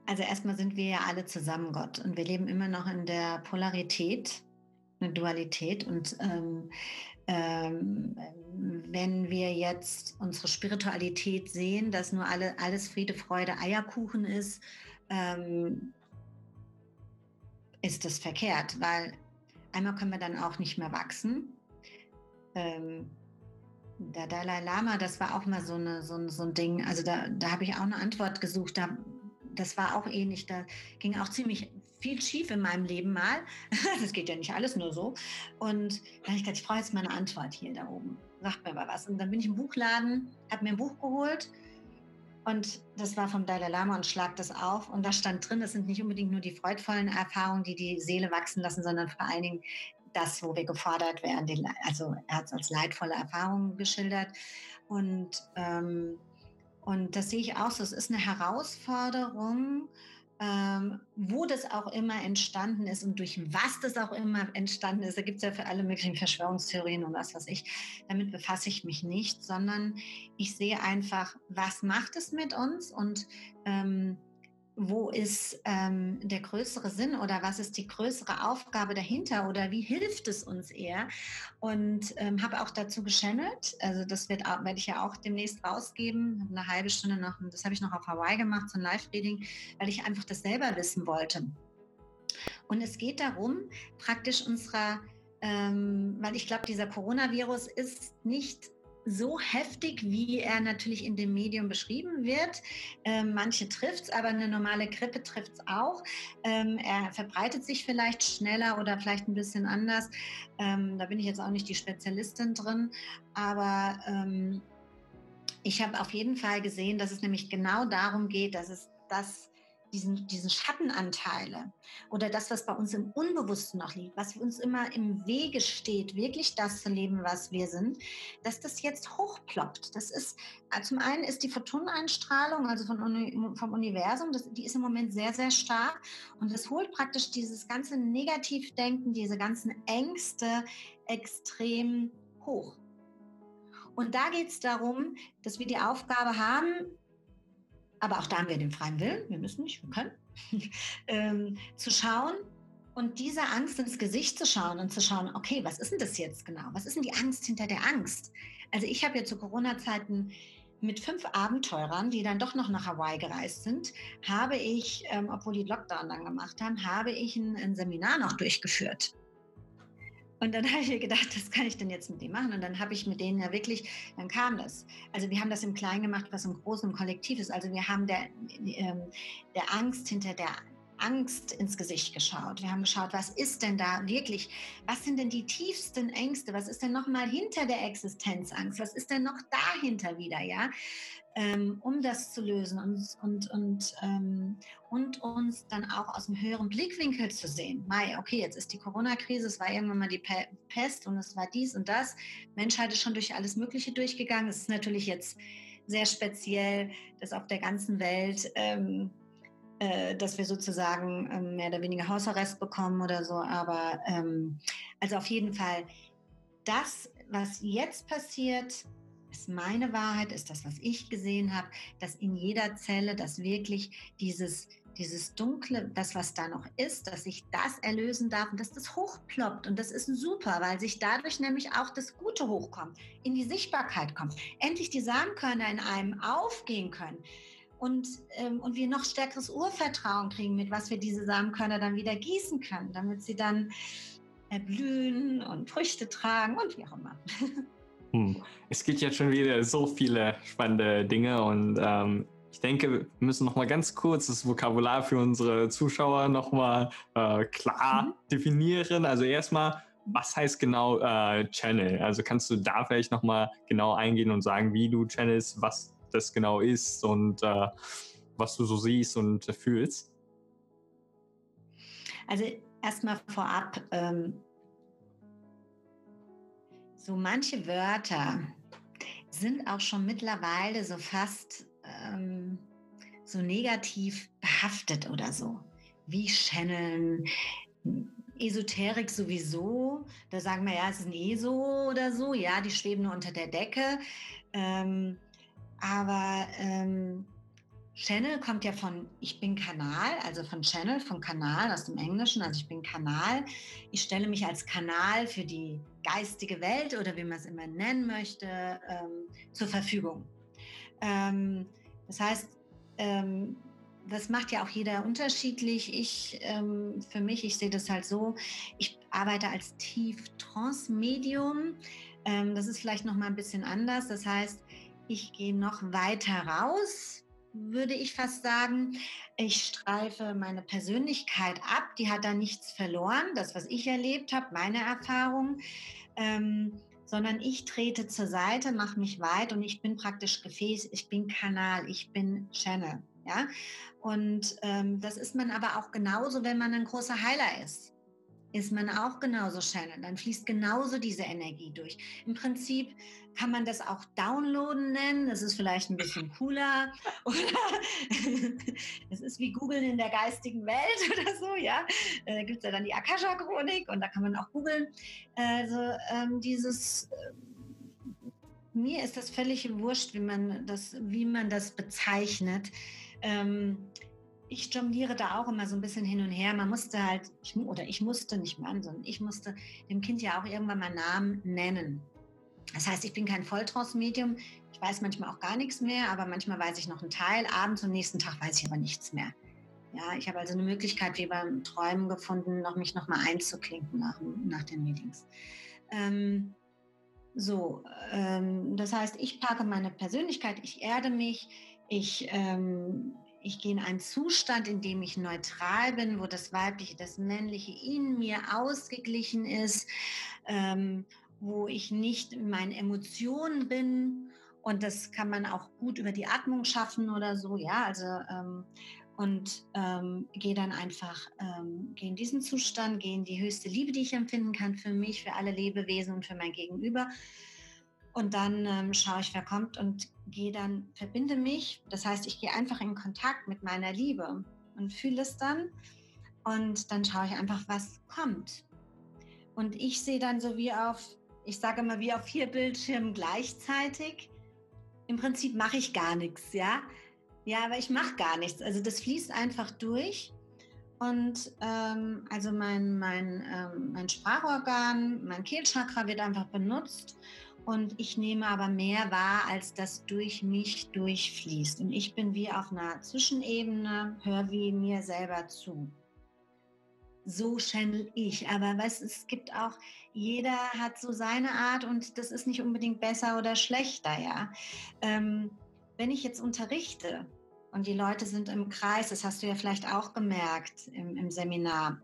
Speaker 1: Also erstmal sind wir ja alle zusammen Gott und wir leben immer noch in der Polarität, eine Dualität und ähm, ähm, wenn wir jetzt unsere Spiritualität sehen, dass nur alle, alles Friede, Freude, Eierkuchen ist, ähm, ist das verkehrt, weil einmal können wir dann auch nicht mehr wachsen. Ähm, der Dalai Lama, das war auch mal so, eine, so, ein, so ein Ding, also da, da habe ich auch eine Antwort gesucht, da, das war auch ähnlich, da ging auch ziemlich viel schief in meinem Leben mal. Das geht ja nicht alles nur so. Und da habe ich gedacht, ich brauche jetzt mal eine Antwort hier da oben. Sagt mir mal was. Und dann bin ich im Buchladen, habe mir ein Buch geholt Und das war vom Dalai Lama und schlag das auf. Und da stand drin, das sind nicht unbedingt nur die freudvollen Erfahrungen, die die Seele wachsen lassen, sondern vor allen Dingen das, wo wir gefordert werden. Also er hat es als leidvolle Erfahrungen geschildert. Und, ähm, und das sehe ich auch so. Es ist eine Herausforderung, ähm, wo das auch immer entstanden ist und durch was das auch immer entstanden ist. Da gibt es ja für alle möglichen Verschwörungstheorien und was weiß ich. Damit befasse ich mich nicht, sondern ich sehe einfach, was macht es mit uns und ähm, wo ist ähm, der größere Sinn oder was ist die größere Aufgabe dahinter oder wie hilft es uns eher? Und ähm, habe auch dazu geschannelt. Also das wird werde ich ja auch demnächst rausgeben. Eine halbe Stunde noch, das habe ich noch auf Hawaii gemacht, so ein Live-Reading, weil ich einfach das selber wissen wollte. Und es geht darum, praktisch unserer, ähm, weil ich glaube, dieser Coronavirus ist nicht so heftig, wie er natürlich in dem Medium beschrieben wird. Ähm, manche trifft es, aber eine normale Grippe trifft es auch. Ähm, er verbreitet sich vielleicht schneller oder vielleicht ein bisschen anders. Ähm, da bin ich jetzt auch nicht die Spezialistin drin, aber ähm, ich habe auf jeden Fall gesehen, dass es nämlich genau darum geht, dass es das diesen, diesen Schattenanteile oder das, was bei uns im Unbewussten noch liegt, was uns immer im Wege steht, wirklich das zu leben, was wir sind, dass das jetzt hochploppt. Das ist, äh, zum einen ist die Photoneneinstrahlung, also von, vom Universum, das, die ist im Moment sehr, sehr stark und das holt praktisch dieses ganze Negativdenken, diese ganzen Ängste extrem hoch. Und da geht es darum, dass wir die Aufgabe haben, aber auch da haben wir den freien Willen, wir müssen nicht, wir können, ähm, zu schauen und dieser Angst ins Gesicht zu schauen und zu schauen, okay, was ist denn das jetzt genau? Was ist denn die Angst hinter der Angst? Also ich habe ja zu Corona-Zeiten mit fünf Abenteurern, die dann doch noch nach Hawaii gereist sind, habe ich, ähm, obwohl die Lockdown dann gemacht haben, habe ich ein, ein Seminar noch durchgeführt. Und dann habe ich mir gedacht, was kann ich denn jetzt mit dem machen? Und dann habe ich mit denen ja wirklich, dann kam das. Also wir haben das im Kleinen gemacht, was im Großen im Kollektiv ist. Also wir haben der, ähm, der Angst hinter der Angst ins Gesicht geschaut. Wir haben geschaut, was ist denn da wirklich, was sind denn die tiefsten Ängste? Was ist denn noch mal hinter der Existenzangst? Was ist denn noch dahinter wieder, ja? Ähm, um das zu lösen und, und, und, ähm, und uns dann auch aus einem höheren Blickwinkel zu sehen. Mai, okay, jetzt ist die Corona-Krise, es war irgendwann mal die Pest und es war dies und das. Menschheit ist schon durch alles Mögliche durchgegangen. Es ist natürlich jetzt sehr speziell, dass auf der ganzen Welt, ähm, äh, dass wir sozusagen ähm, mehr oder weniger Hausarrest bekommen oder so. Aber ähm, also auf jeden Fall, das, was jetzt passiert, ist meine Wahrheit, ist das, was ich gesehen habe, dass in jeder Zelle, dass wirklich dieses, dieses Dunkle, das, was da noch ist, dass sich das erlösen darf und dass das hochploppt. Und das ist super, weil sich dadurch nämlich auch das Gute hochkommt, in die Sichtbarkeit kommt. Endlich die Samenkörner in einem aufgehen können. Und, ähm, und wir noch stärkeres Urvertrauen kriegen, mit was wir diese Samenkörner dann wieder gießen können, damit sie dann erblühen und Früchte tragen und wie auch immer.
Speaker 2: Hm. Es gibt jetzt schon wieder so viele spannende Dinge und ähm, ich denke, wir müssen noch mal ganz kurz das Vokabular für unsere Zuschauer noch mal äh, klar mhm. definieren. Also erstmal, was heißt genau äh, Channel? Also kannst du da vielleicht noch mal genau eingehen und sagen, wie du channelst, was das genau ist und äh, was du so siehst und fühlst?
Speaker 1: Also erstmal vorab, ähm, so manche Wörter sind auch schon mittlerweile so fast ähm, so negativ behaftet oder so, wie Channeln, Esoterik sowieso. Da sagen wir ja, es ist ein ESO oder so, ja, die schweben nur unter der Decke. Ähm, aber ähm, Channel kommt ja von ich bin Kanal, also von Channel, von Kanal aus dem Englischen, also ich bin Kanal. Ich stelle mich als Kanal für die geistige Welt oder wie man es immer nennen möchte, ähm, zur Verfügung. Ähm, das heißt, ähm, das macht ja auch jeder unterschiedlich. Ich, ähm, für mich, ich sehe das halt so, ich arbeite als Tief-Trance-Medium. Ähm, das ist vielleicht noch mal ein bisschen anders. Das heißt, ich gehe noch weiter raus würde ich fast sagen. Ich streife meine Persönlichkeit ab, die hat da nichts verloren, das, was ich erlebt habe, meine Erfahrung, ähm, sondern ich trete zur Seite, mache mich weit und ich bin praktisch Gefäß, ich bin Kanal, ich bin Channel. Ja? Und ähm, das ist man aber auch genauso, wenn man ein großer Heiler ist ist man auch genauso Channel. Dann fließt genauso diese Energie durch. Im Prinzip kann man das auch Downloaden nennen. Das ist vielleicht ein bisschen cooler. Oder es ist wie Googeln in der geistigen Welt oder so, ja. Äh, da gibt es ja dann die Akasha-Chronik und da kann man auch googeln. Also ähm, dieses äh, mir ist das völlig wurscht, wie man das, wie man das bezeichnet. Ähm, ich jongliere da auch immer so ein bisschen hin und her. Man musste halt, ich, oder ich musste nicht Mann, sondern ich musste dem Kind ja auch irgendwann mal Namen nennen. Das heißt, ich bin kein Volltrance-Medium. Ich weiß manchmal auch gar nichts mehr, aber manchmal weiß ich noch einen Teil. Abends und nächsten Tag weiß ich aber nichts mehr. Ja, ich habe also eine Möglichkeit, wie beim Träumen gefunden, noch mich noch mal einzuklinken nach, nach den Meetings. Ähm, so, ähm, das heißt, ich packe meine Persönlichkeit, ich erde mich, ich ähm, ich gehe in einen Zustand, in dem ich neutral bin, wo das Weibliche, das Männliche in mir ausgeglichen ist, ähm, wo ich nicht in meinen Emotionen bin. Und das kann man auch gut über die Atmung schaffen oder so, ja, also ähm, und ähm, gehe dann einfach, ähm, gehe in diesen Zustand, gehe in die höchste Liebe, die ich empfinden kann für mich, für alle Lebewesen und für mein Gegenüber. Und dann ähm, schaue ich, wer kommt und gehe dann, verbinde mich. Das heißt, ich gehe einfach in Kontakt mit meiner Liebe und fühle es dann. Und dann schaue ich einfach, was kommt. Und ich sehe dann so wie auf, ich sage immer, wie auf vier Bildschirmen gleichzeitig. Im Prinzip mache ich gar nichts, ja. Ja, aber ich mache gar nichts. Also das fließt einfach durch. Und ähm, also mein, mein, ähm, mein Sprachorgan, mein Kehlchakra wird einfach benutzt und ich nehme aber mehr wahr, als das durch mich durchfließt. Und ich bin wie auf einer Zwischenebene, höre wie mir selber zu. So channel ich. Aber was, es gibt auch, jeder hat so seine Art und das ist nicht unbedingt besser oder schlechter, ja. Ähm, wenn ich jetzt unterrichte, und die Leute sind im Kreis, das hast du ja vielleicht auch gemerkt im, im Seminar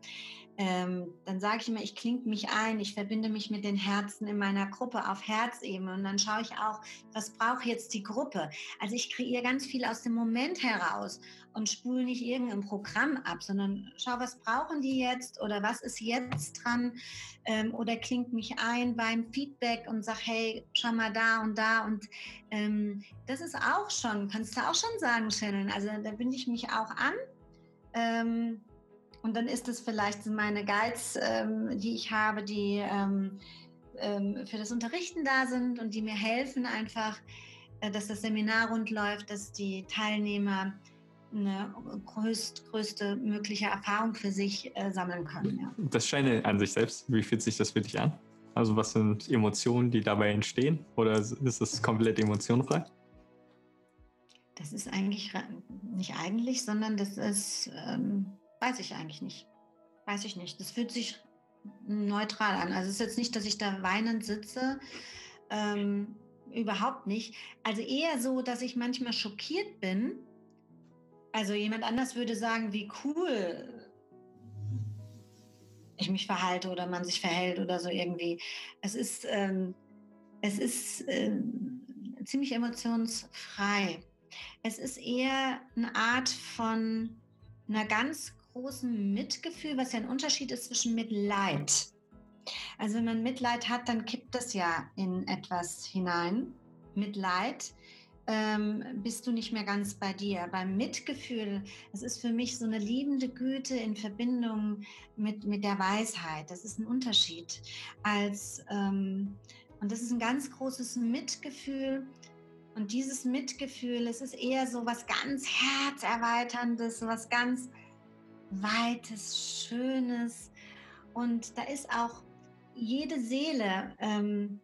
Speaker 1: ähm, dann sage ich immer, ich klinge mich ein, ich verbinde mich mit den Herzen in meiner Gruppe auf Herzebene und dann schaue ich auch, was braucht jetzt die Gruppe. Also ich kreiere ganz viel aus dem Moment heraus und spule nicht irgendein Programm ab, sondern schau, was brauchen die jetzt oder was ist jetzt dran ähm, oder klingt mich ein beim Feedback und sag, hey, schau mal da und da und ähm, das ist auch schon, kannst du auch schon sagen, Shannon, also da binde ich mich auch an. Und dann ist es vielleicht meine Guides, ähm, die ich habe, die ähm, ähm, für das Unterrichten da sind und die mir helfen einfach, äh, dass das Seminar rund läuft, dass die Teilnehmer eine größt, größte mögliche Erfahrung für sich äh, sammeln können. Ja.
Speaker 2: Das Scheine an sich selbst, wie fühlt sich das für dich an? Also was sind Emotionen, die dabei entstehen? Oder ist es komplett emotionfrei?
Speaker 1: Das ist eigentlich nicht eigentlich, sondern das ist ähm, Weiß ich eigentlich nicht. Weiß ich nicht. Das fühlt sich neutral an. Also es ist jetzt nicht, dass ich da weinend sitze. Ähm, überhaupt nicht. Also eher so, dass ich manchmal schockiert bin. Also jemand anders würde sagen, wie cool ich mich verhalte oder man sich verhält oder so irgendwie. Es ist, ähm, es ist ähm, ziemlich emotionsfrei. Es ist eher eine Art von einer ganz großen Mitgefühl, was ja ein Unterschied ist zwischen Mitleid. Also wenn man Mitleid hat, dann kippt das ja in etwas hinein. Mitleid ähm, bist du nicht mehr ganz bei dir. Beim Mitgefühl, das ist für mich so eine liebende Güte in Verbindung mit, mit der Weisheit. Das ist ein Unterschied. Als, ähm, und das ist ein ganz großes Mitgefühl. Und dieses Mitgefühl, es ist eher so was ganz Herzerweiterndes, was ganz Weites, Schönes. Und da ist auch jede Seele, ähm,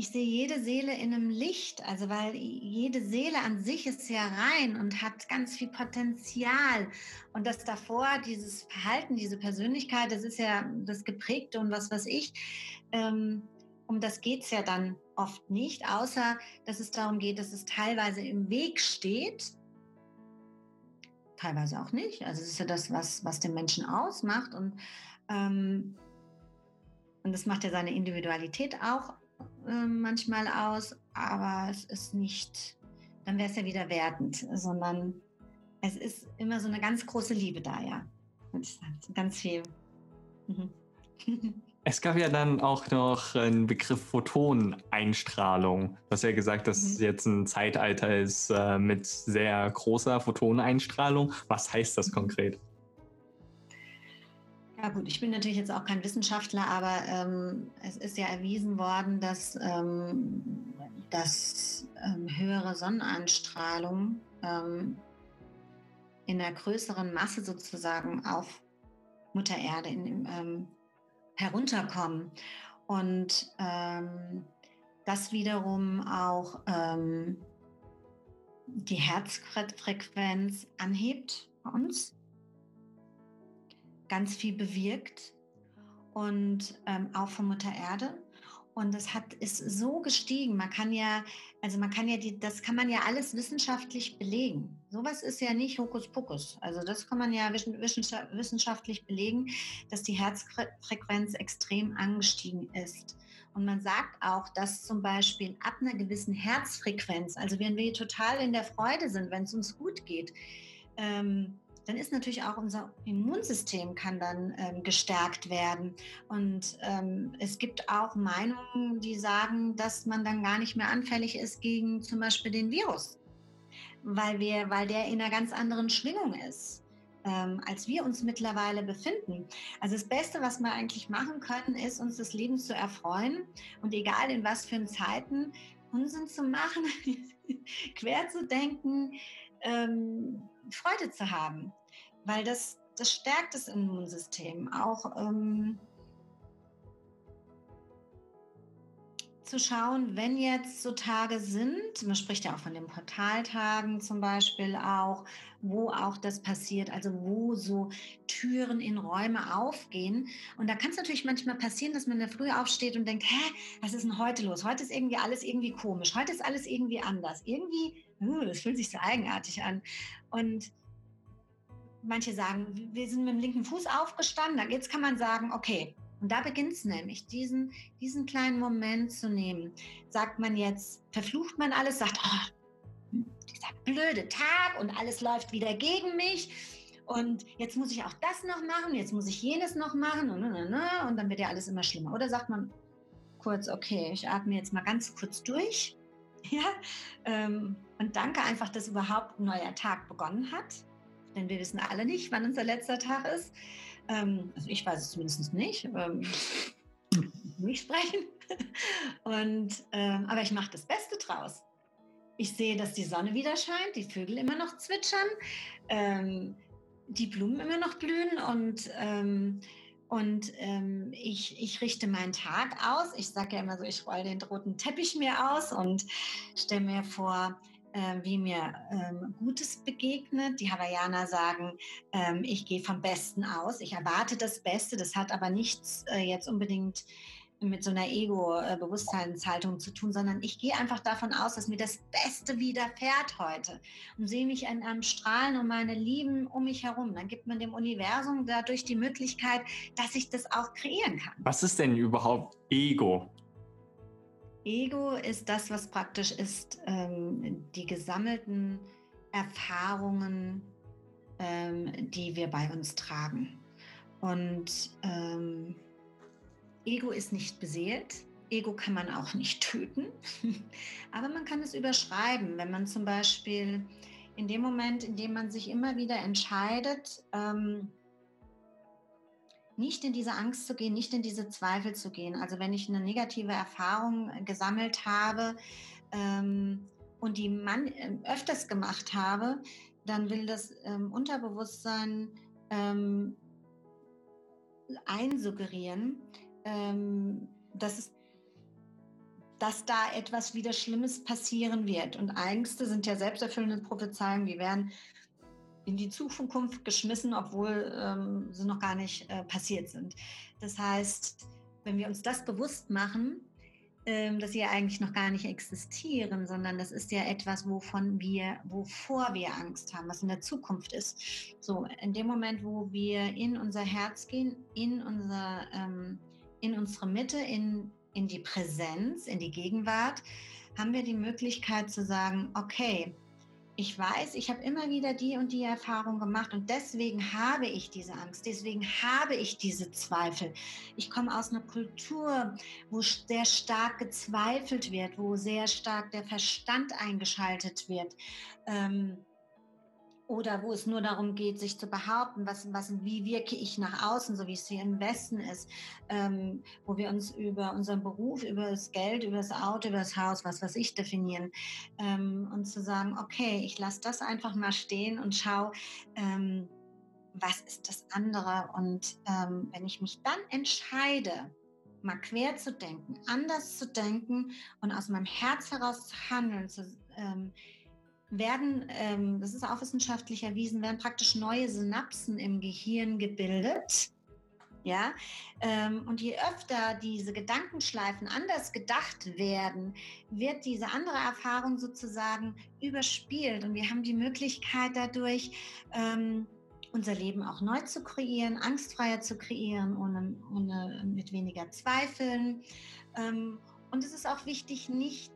Speaker 1: ich sehe jede Seele in einem Licht, also weil jede Seele an sich ist ja rein und hat ganz viel Potenzial. Und das davor, dieses Verhalten, diese Persönlichkeit, das ist ja das Geprägte und was weiß ich. Ähm, um das geht es ja dann oft nicht, außer dass es darum geht, dass es teilweise im Weg steht teilweise auch nicht. Also es ist ja das, was, was den Menschen ausmacht. Und ähm, Und das macht ja seine Individualität auch äh, manchmal aus, aber es ist nicht, dann wäre es ja wieder wertend, sondern es ist immer so eine ganz große Liebe da, ja. Ganz viel. Mhm.
Speaker 2: Es gab ja dann auch noch einen Begriff Photoneinstrahlung. Du hast ja gesagt, dass mhm. jetzt ein Zeitalter ist äh, mit sehr großer Photoneinstrahlung. Was heißt das konkret?
Speaker 1: Ja gut, ich bin natürlich jetzt auch kein Wissenschaftler, aber ähm, es ist ja erwiesen worden, dass, ähm, dass ähm, höhere Sonneneinstrahlung ähm, in einer größeren Masse sozusagen auf Mutter Erde in, ähm, herunterkommen. Und ähm, das wiederum auch die Herzfrequenz anhebt bei uns ganz viel bewirkt und ähm, auch von Mutter Erde. Und das hat, ist so gestiegen. Man kann ja, also man kann ja die, das kann man ja alles wissenschaftlich belegen. Sowas ist ja nicht Hokuspokus. Also das kann man ja wissenschaftlich belegen, dass die Herzfrequenz extrem angestiegen ist. Und man sagt auch, dass zum Beispiel ab einer gewissen Herzfrequenz, also wenn wir total in der Freude sind, wenn es uns gut geht, ähm, dann ist natürlich auch unser Immunsystem kann dann ähm, gestärkt werden. Und ähm, es gibt auch Meinungen, die sagen, dass man dann gar nicht mehr anfällig ist gegen zum Beispiel den Virus, weil, wir, weil der in einer ganz anderen Schwingung ist. Ähm, als wir uns mittlerweile befinden. Also das Beste, was wir eigentlich machen können, ist, uns das Leben zu erfreuen und egal in was für Zeiten, Unsinn zu machen, quer zu denken, ähm, Freude zu haben weil das, das stärkt das Immunsystem. Auch ähm, zu schauen, wenn jetzt so Tage sind, man spricht ja auch von den Portaltagen zum Beispiel auch, wo auch das passiert, also wo so Türen in Räume aufgehen. Und da kann es natürlich manchmal passieren, dass man da früh aufsteht und denkt, hä, was ist denn heute los? Heute ist irgendwie alles irgendwie komisch, heute ist alles irgendwie anders. Irgendwie, uh, das fühlt sich so eigenartig an. Und manche sagen, wir sind mit dem linken Fuß aufgestanden. Jetzt kann man sagen, okay, und da beginnt es nämlich, diesen, diesen kleinen Moment zu nehmen. Sagt man jetzt, verflucht man alles, sagt, oh, dieser blöde Tag und alles läuft wieder gegen mich. Und jetzt muss ich auch das noch machen, jetzt muss ich jenes noch machen und, und, und, und dann wird ja alles immer schlimmer. Oder sagt man kurz, okay, ich atme jetzt mal ganz kurz durch. Ja, ähm, und danke einfach, dass überhaupt ein neuer Tag begonnen hat denn wir wissen alle nicht, wann unser letzter Tag ist. Ähm, also ich weiß es zumindest nicht. Ähm, nicht sprechen. Und, ähm, aber ich mache das Beste draus. Ich sehe, dass die Sonne wieder scheint, die Vögel immer noch zwitschern, die Blumen immer noch blühen und und ich, ich richte meinen Tag aus. Ich sage ja immer so, ich roll den roten Teppich mir aus und stelle mir vor, äh, wie mir ähm, Gutes begegnet. Die Hawaiianer sagen, ähm, ich gehe vom Besten aus, ich erwarte das Beste. Das hat aber nichts äh, jetzt unbedingt mit so einer Ego-Bewusstseinshaltung zu tun, sondern ich gehe einfach davon aus, dass mir das Beste widerfährt heute und sehe mich in einem Strahlen und meine Lieben um mich herum. Dann gibt man dem Universum dadurch die Möglichkeit, dass ich das auch kreieren kann.
Speaker 2: Was ist denn überhaupt Ego?
Speaker 1: Ego ist das, was praktisch ist, ähm, die gesammelten Erfahrungen, ähm, die wir bei uns tragen. Und ähm, Ego ist nicht beseelt. Ego kann man auch nicht töten, aber man kann es überschreiben, wenn man zum Beispiel in dem Moment, in dem man sich immer wieder entscheidet, ähm, nicht in diese Angst zu gehen, nicht in diese Zweifel zu gehen. Also wenn ich eine negative Erfahrung äh, gesammelt habe ähm, und die man äh, öfters gemacht habe, dann will das ähm, Unterbewusstsein ähm, einsuggerieren, ähm, dass es dass da etwas wieder Schlimmes passieren wird. Und Ängste sind ja selbsterfüllende Prophezeiungen, die werden in die Zukunft geschmissen, obwohl ähm, sie noch gar nicht äh, passiert sind. Das heißt, wenn wir uns das bewusst machen, ähm, dass sie ja eigentlich noch gar nicht existieren, sondern das ist ja etwas, wovon wir, wovor wir Angst haben, was in der Zukunft ist. So, in dem Moment, wo wir in unser Herz gehen, in unser, ähm, in unsere Mitte, in, in die Präsenz, in die Gegenwart, haben wir die Möglichkeit zu sagen, okay, ich weiß, ich habe immer wieder die und die Erfahrung gemacht und deswegen habe ich diese Angst, deswegen habe ich diese Zweifel. Ich komme aus einer Kultur, wo sehr stark gezweifelt wird, wo sehr stark der Verstand eingeschaltet wird. Ähm, oder wo es nur darum geht, sich zu behaupten, was, was, wie wirke ich nach außen, so wie es hier im Westen ist, ähm, wo wir uns über unseren Beruf, über das Geld, über das Auto, über das Haus, was weiß ich, definieren. Ähm, und zu sagen, okay, ich lasse das einfach mal stehen und schau, ähm, was ist das andere? Und ähm, wenn ich mich dann entscheide, mal quer zu denken, anders zu denken und aus meinem Herz heraus zu handeln, zu, ähm, werden, ähm, das ist auch wissenschaftlich erwiesen, werden praktisch neue Synapsen im Gehirn gebildet. Ja, ähm, und je öfter diese Gedankenschleifen anders gedacht werden, wird diese andere Erfahrung sozusagen überspielt und wir haben die Möglichkeit dadurch, ähm, unser Leben auch neu zu kreieren, angstfreier zu kreieren, ohne, ohne mit weniger Zweifeln. Ähm, und es ist auch wichtig, nicht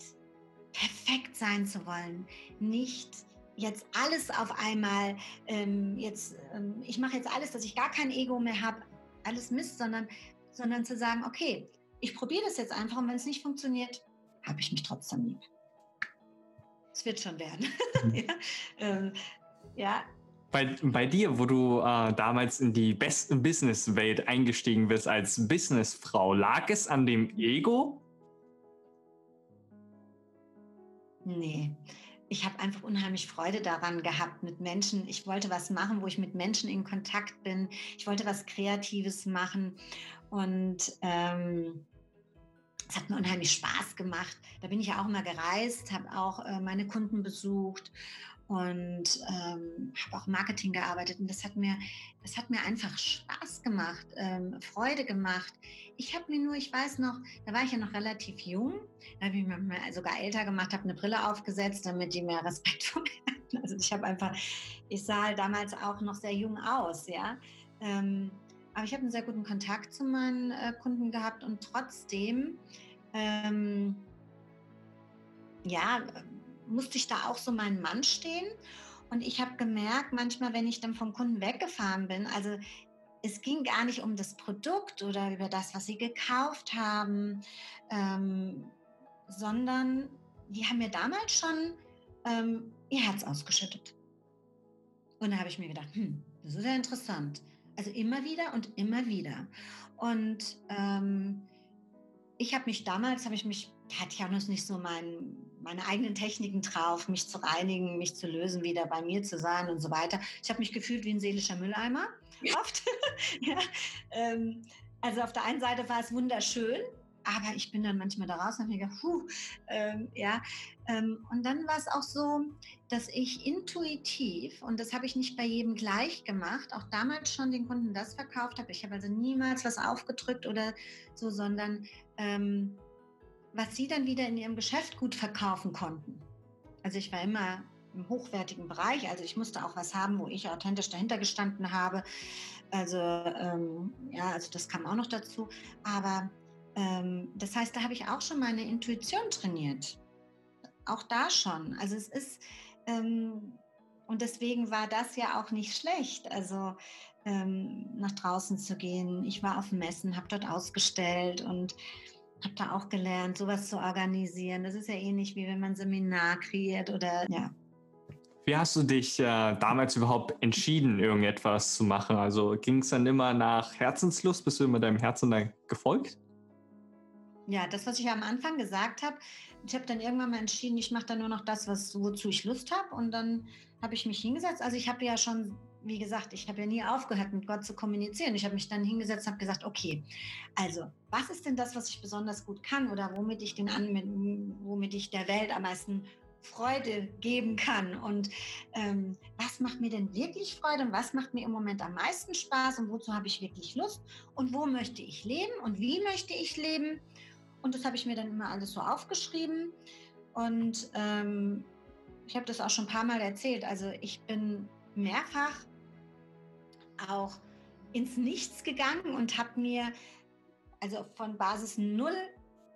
Speaker 1: perfekt sein zu wollen, nicht jetzt alles auf einmal, ähm, jetzt, ähm, ich mache jetzt alles, dass ich gar kein Ego mehr habe, alles Mist, sondern, sondern zu sagen, okay, ich probiere das jetzt einfach und wenn es nicht funktioniert, habe ich mich trotzdem lieb. Es wird schon werden. Mhm. ja, ähm, ja.
Speaker 2: Bei, bei dir, wo du äh, damals in die besten Businesswelt eingestiegen bist als Businessfrau, lag es an dem Ego
Speaker 1: Nee. Ich habe einfach unheimlich Freude daran gehabt mit Menschen. Ich wollte was machen, wo ich mit Menschen in Kontakt bin. Ich wollte was Kreatives machen. Und ähm, es hat mir unheimlich Spaß gemacht. Da bin ich ja auch mal gereist, habe auch äh, meine Kunden besucht und ähm, habe auch Marketing gearbeitet und das hat mir, das hat mir einfach Spaß gemacht, ähm, Freude gemacht. Ich habe mir nur, ich weiß noch, da war ich ja noch relativ jung, da habe ich mir sogar älter gemacht, habe eine Brille aufgesetzt, damit die mehr Respekt vor mir hatten. Also ich habe einfach, ich sah halt damals auch noch sehr jung aus, ja. Ähm, aber ich habe einen sehr guten Kontakt zu meinen äh, Kunden gehabt und trotzdem, ähm, ja, musste ich da auch so meinen Mann stehen. Und ich habe gemerkt, manchmal, wenn ich dann vom Kunden weggefahren bin, also es ging gar nicht um das Produkt oder über das, was sie gekauft haben, ähm, sondern die haben mir damals schon ähm, ihr Herz ausgeschüttet. Und da habe ich mir gedacht, hm, das ist ja interessant. Also immer wieder und immer wieder. Und ähm, ich habe mich damals, habe ich mich hatte ich auch noch nicht so mein, meine eigenen Techniken drauf, mich zu reinigen, mich zu lösen, wieder bei mir zu sein und so weiter. Ich habe mich gefühlt wie ein seelischer Mülleimer, oft. ja, ähm, also auf der einen Seite war es wunderschön, aber ich bin dann manchmal da raus und habe mir gedacht, puh, ähm, ja. Ähm, und dann war es auch so, dass ich intuitiv, und das habe ich nicht bei jedem gleich gemacht, auch damals schon den Kunden das verkauft habe. Ich habe also niemals was aufgedrückt oder so, sondern ähm, was sie dann wieder in ihrem Geschäft gut verkaufen konnten. Also ich war immer im hochwertigen Bereich, also ich musste auch was haben, wo ich authentisch dahinter gestanden habe. Also ähm, ja, also das kam auch noch dazu. Aber ähm, das heißt, da habe ich auch schon meine Intuition trainiert. Auch da schon. Also es ist ähm, und deswegen war das ja auch nicht schlecht. Also ähm, nach draußen zu gehen. Ich war auf Messen, habe dort ausgestellt und habe da auch gelernt, sowas zu organisieren. Das ist ja ähnlich wie wenn man ein Seminar kreiert oder ja.
Speaker 2: Wie hast du dich äh, damals überhaupt entschieden, irgendetwas zu machen? Also ging es dann immer nach Herzenslust? Bist du immer deinem Herzen dann gefolgt?
Speaker 1: Ja, das, was ich am Anfang gesagt habe, ich habe dann irgendwann mal entschieden, ich mache dann nur noch das, was, wozu ich Lust habe. Und dann habe ich mich hingesetzt. Also ich habe ja schon wie gesagt, ich habe ja nie aufgehört, mit Gott zu kommunizieren. Ich habe mich dann hingesetzt und gesagt, okay, also was ist denn das, was ich besonders gut kann oder womit ich, den womit ich der Welt am meisten Freude geben kann und ähm, was macht mir denn wirklich Freude und was macht mir im Moment am meisten Spaß und wozu habe ich wirklich Lust und wo möchte ich leben und wie möchte ich leben und das habe ich mir dann immer alles so aufgeschrieben und ähm, ich habe das auch schon ein paar Mal erzählt. Also ich bin mehrfach auch ins Nichts gegangen und habe mir, also von Basis null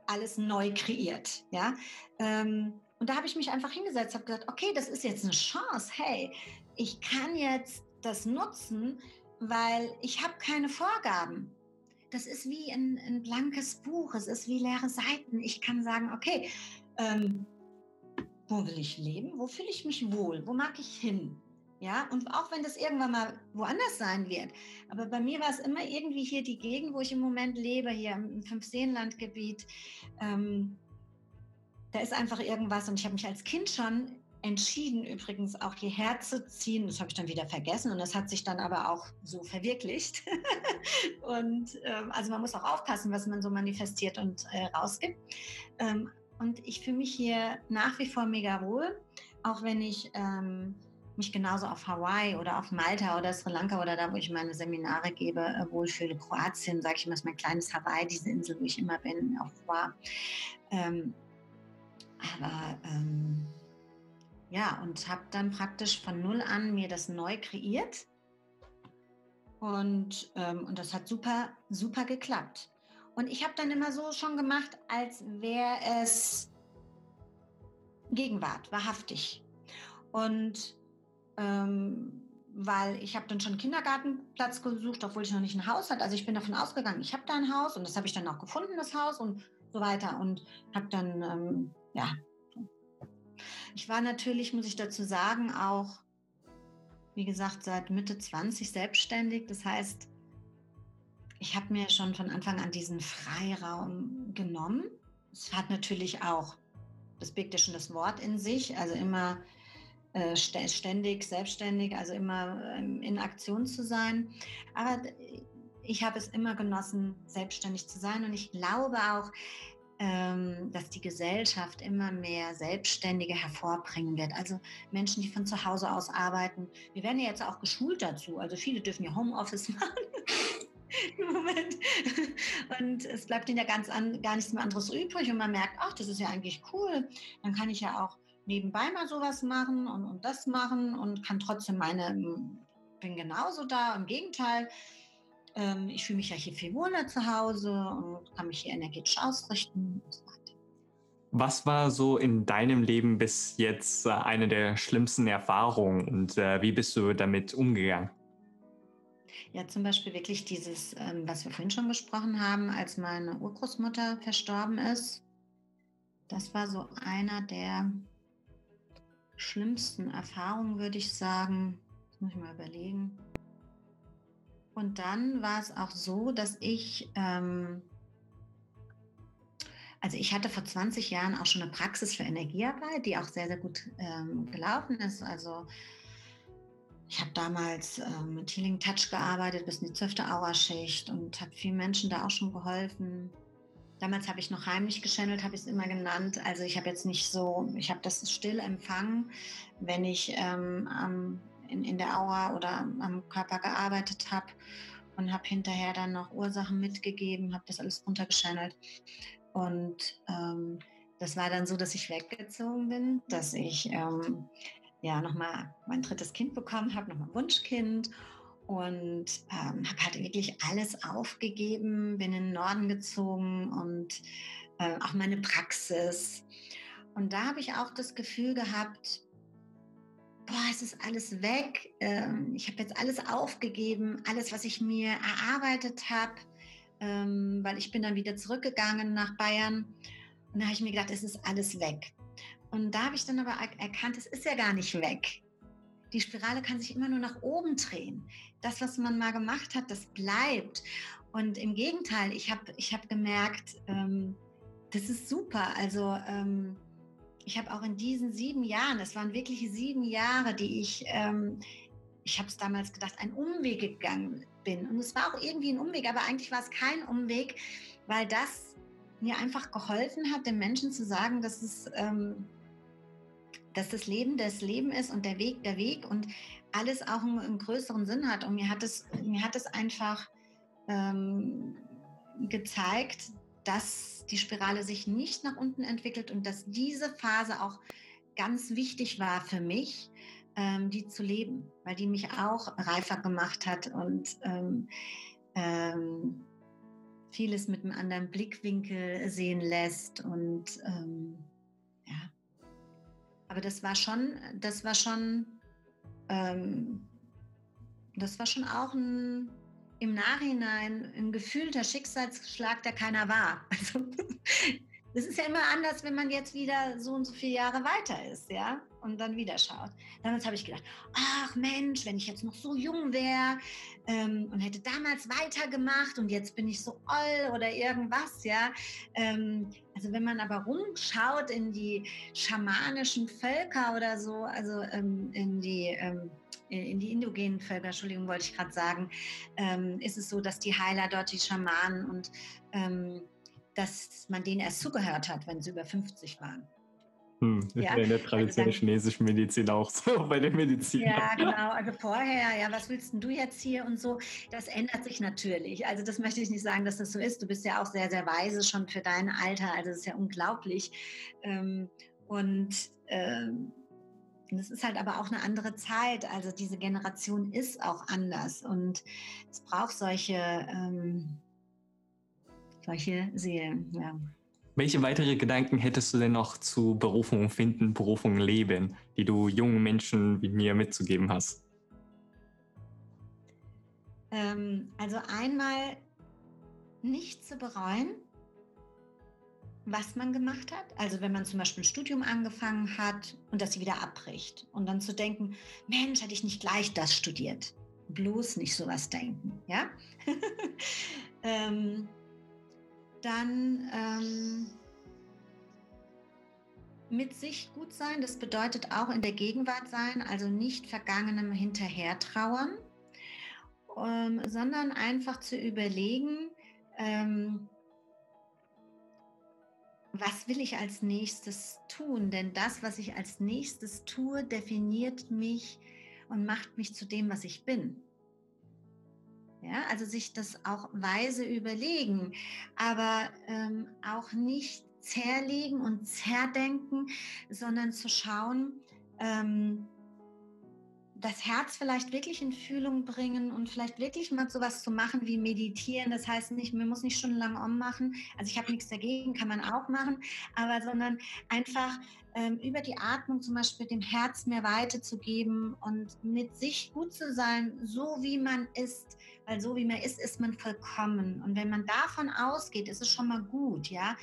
Speaker 1: alles neu kreiert. Ja? Ähm, und da habe ich mich einfach hingesetzt, habe gesagt, okay, das ist jetzt eine Chance. Hey, ich kann jetzt das nutzen, weil ich habe keine Vorgaben. Das ist wie ein, ein, blankes Buch, es ist wie leere Seiten. Ich kann sagen, okay, ähm, wo will ich leben? Wo fühle ich mich wohl? Wo mag ich hin? Ja, und auch wenn das irgendwann mal woanders sein wird. Aber bei mir war es immer irgendwie hier die Gegend, wo ich im Moment lebe, hier im Fünfseenlandgebiet. Ähm, da ist einfach irgendwas und ich habe mich als Kind schon entschieden, übrigens auch hierher zu ziehen. Das habe ich dann wieder vergessen und das hat sich dann aber auch so verwirklicht. und ähm, also man muss auch aufpassen, was man so manifestiert und äh, rausgibt. Ähm, und ich fühle mich hier nach wie vor mega wohl, auch wenn ich ähm, mich genauso auf Hawaii oder auf Malta oder Sri Lanka oder da, wo ich meine Seminare gebe, äh, wohlfühle. Kroatien, sage ich immer, ist mein kleines Hawaii, diese Insel, wo ich immer bin, auch war. Ähm, aber ähm, ja, und habe dann praktisch von null an mir das neu kreiert. Und, ähm, und das hat super, super geklappt. Und ich habe dann immer so schon gemacht, als wäre es Gegenwart, wahrhaftig. Und ähm, weil ich habe dann schon einen Kindergartenplatz gesucht, obwohl ich noch nicht ein Haus hatte. Also ich bin davon ausgegangen, ich habe da ein Haus und das habe ich dann auch gefunden, das Haus und so weiter. Und habe dann, ähm, ja, ich war natürlich, muss ich dazu sagen, auch, wie gesagt, seit Mitte 20 selbstständig. Das heißt, ich habe mir schon von Anfang an diesen Freiraum genommen. Es hat natürlich auch, das birgt ja schon das Wort in sich, also immer ständig, selbstständig, also immer ähm, in Aktion zu sein. Aber ich habe es immer genossen, selbstständig zu sein und ich glaube auch, ähm, dass die Gesellschaft immer mehr Selbstständige hervorbringen wird. Also Menschen, die von zu Hause aus arbeiten. Wir werden ja jetzt auch geschult dazu. Also viele dürfen ja Homeoffice machen. Moment. Und es bleibt ihnen ja ganz an, gar nichts mehr anderes übrig. Und man merkt, ach, das ist ja eigentlich cool. Dann kann ich ja auch nebenbei mal sowas machen und, und das machen und kann trotzdem meine, bin genauso da. Im Gegenteil, ähm, ich fühle mich ja hier viel wohler zu Hause und kann mich hier energetisch ausrichten und so weiter.
Speaker 2: Was war so in deinem Leben bis jetzt äh, eine der schlimmsten Erfahrungen und äh, wie bist du damit umgegangen?
Speaker 1: Ja, zum Beispiel wirklich dieses, ähm, was wir vorhin schon besprochen haben, als meine Urgroßmutter verstorben ist. Das war so einer der schlimmsten Erfahrungen, würde ich sagen. Das muss ich mal überlegen. Und dann war es auch so, dass ich, ähm, also ich hatte vor 20 Jahren auch schon eine Praxis für Energiearbeit, die auch sehr, sehr gut ähm, gelaufen ist. Also ich habe damals ähm, mit Healing Touch gearbeitet bis in die 12. Aura-Schicht und habe vielen Menschen da auch schon geholfen. Damals habe ich noch heimlich geschannelt, habe ich es immer genannt. Also ich habe jetzt nicht so, ich habe das still empfangen, wenn ich ähm, am, in, in der Aura oder am Körper gearbeitet habe und habe hinterher dann noch Ursachen mitgegeben, habe das alles runtergeschannelt. Und ähm, das war dann so, dass ich weggezogen bin, dass ich ähm, ja nochmal mein drittes Kind bekommen habe, nochmal Wunschkind und ähm, habe halt wirklich alles aufgegeben, bin in den Norden gezogen und äh, auch meine Praxis. Und da habe ich auch das Gefühl gehabt, boah, es ist alles weg. Ähm, ich habe jetzt alles aufgegeben, alles, was ich mir erarbeitet habe, ähm, weil ich bin dann wieder zurückgegangen nach Bayern. Und da habe ich mir gedacht, es ist alles weg. Und da habe ich dann aber erkannt, es ist ja gar nicht weg. Die Spirale kann sich immer nur nach oben drehen. Das, was man mal gemacht hat, das bleibt. Und im Gegenteil, ich habe ich hab gemerkt, ähm, das ist super. Also ähm, ich habe auch in diesen sieben Jahren, es waren wirklich sieben Jahre, die ich, ähm, ich habe es damals gedacht, einen Umweg gegangen bin. Und es war auch irgendwie ein Umweg, aber eigentlich war es kein Umweg, weil das mir einfach geholfen hat, den Menschen zu sagen, dass es ähm, dass das Leben das Leben ist und der Weg der Weg und alles auch einen, einen größeren Sinn hat. Und mir hat es, mir hat es einfach ähm, gezeigt, dass die Spirale sich nicht nach unten entwickelt und dass diese Phase auch ganz wichtig war für mich, ähm, die zu leben, weil die mich auch reifer gemacht hat und ähm, ähm vieles mit einem anderen Blickwinkel sehen lässt und ähm. Aber das war schon, das war schon, ähm, das war schon auch ein, im Nachhinein ein gefühlter Schicksalsschlag, der keiner war. Also das ist ja immer anders, wenn man jetzt wieder so und so viele Jahre weiter ist, ja, und dann wieder schaut. Damals habe ich gedacht, ach Mensch, wenn ich jetzt noch so jung wäre ähm, und hätte damals weitergemacht und jetzt bin ich so oll oder irgendwas, ja. Ähm, also wenn man aber rumschaut in die schamanischen Völker oder so, also ähm, in die ähm, in die indogenen Völker, Entschuldigung, wollte ich gerade sagen, ähm, ist es so, dass die Heiler dort, die Schamanen und ähm, dass man denen erst zugehört hat, wenn sie über 50 waren.
Speaker 2: Hm, das ja? in der also traditionellen chinesischen Medizin auch so, bei der Medizin.
Speaker 1: Ja, genau. Also vorher, ja, was willst denn du jetzt hier und so? Das ändert sich natürlich. Also das möchte ich nicht sagen, dass das so ist. Du bist ja auch sehr, sehr weise schon für dein Alter. Also das ist ja unglaublich. Ähm, und ähm, es ist halt aber auch eine andere Zeit. Also diese Generation ist auch anders und es braucht solche ähm, solche Seelen. Ja.
Speaker 2: Welche weitere Gedanken hättest du denn noch zu Berufung finden, Berufung leben, die du jungen Menschen wie mir mitzugeben hast?
Speaker 1: Ähm, also einmal nicht zu bereuen, was man gemacht hat. Also wenn man zum Beispiel ein Studium angefangen hat und das wieder abbricht und dann zu denken, Mensch, hätte ich nicht gleich das studiert. Bloß nicht sowas denken, ja. ähm, dann ähm, mit sich gut sein, das bedeutet auch in der Gegenwart sein, also nicht Vergangenem hinterher trauern, ähm, sondern einfach zu überlegen, ähm, was will ich als nächstes tun? Denn das, was ich als nächstes tue, definiert mich und macht mich zu dem, was ich bin. Ja, also sich das auch weise überlegen, aber ähm, auch nicht zerlegen und zerdenken, sondern zu schauen, ähm, das Herz vielleicht wirklich in Fühlung bringen und vielleicht wirklich mal sowas zu machen wie meditieren. Das heißt nicht, man muss nicht stundenlang ummachen. Also ich habe nichts dagegen, kann man auch machen, aber sondern einfach ähm, über die Atmung zum Beispiel dem Herz mehr Weite zu geben und mit sich gut zu sein, so wie man ist weil so wie man ist, ist man vollkommen. Und wenn man davon ausgeht, ist es schon mal gut, ja.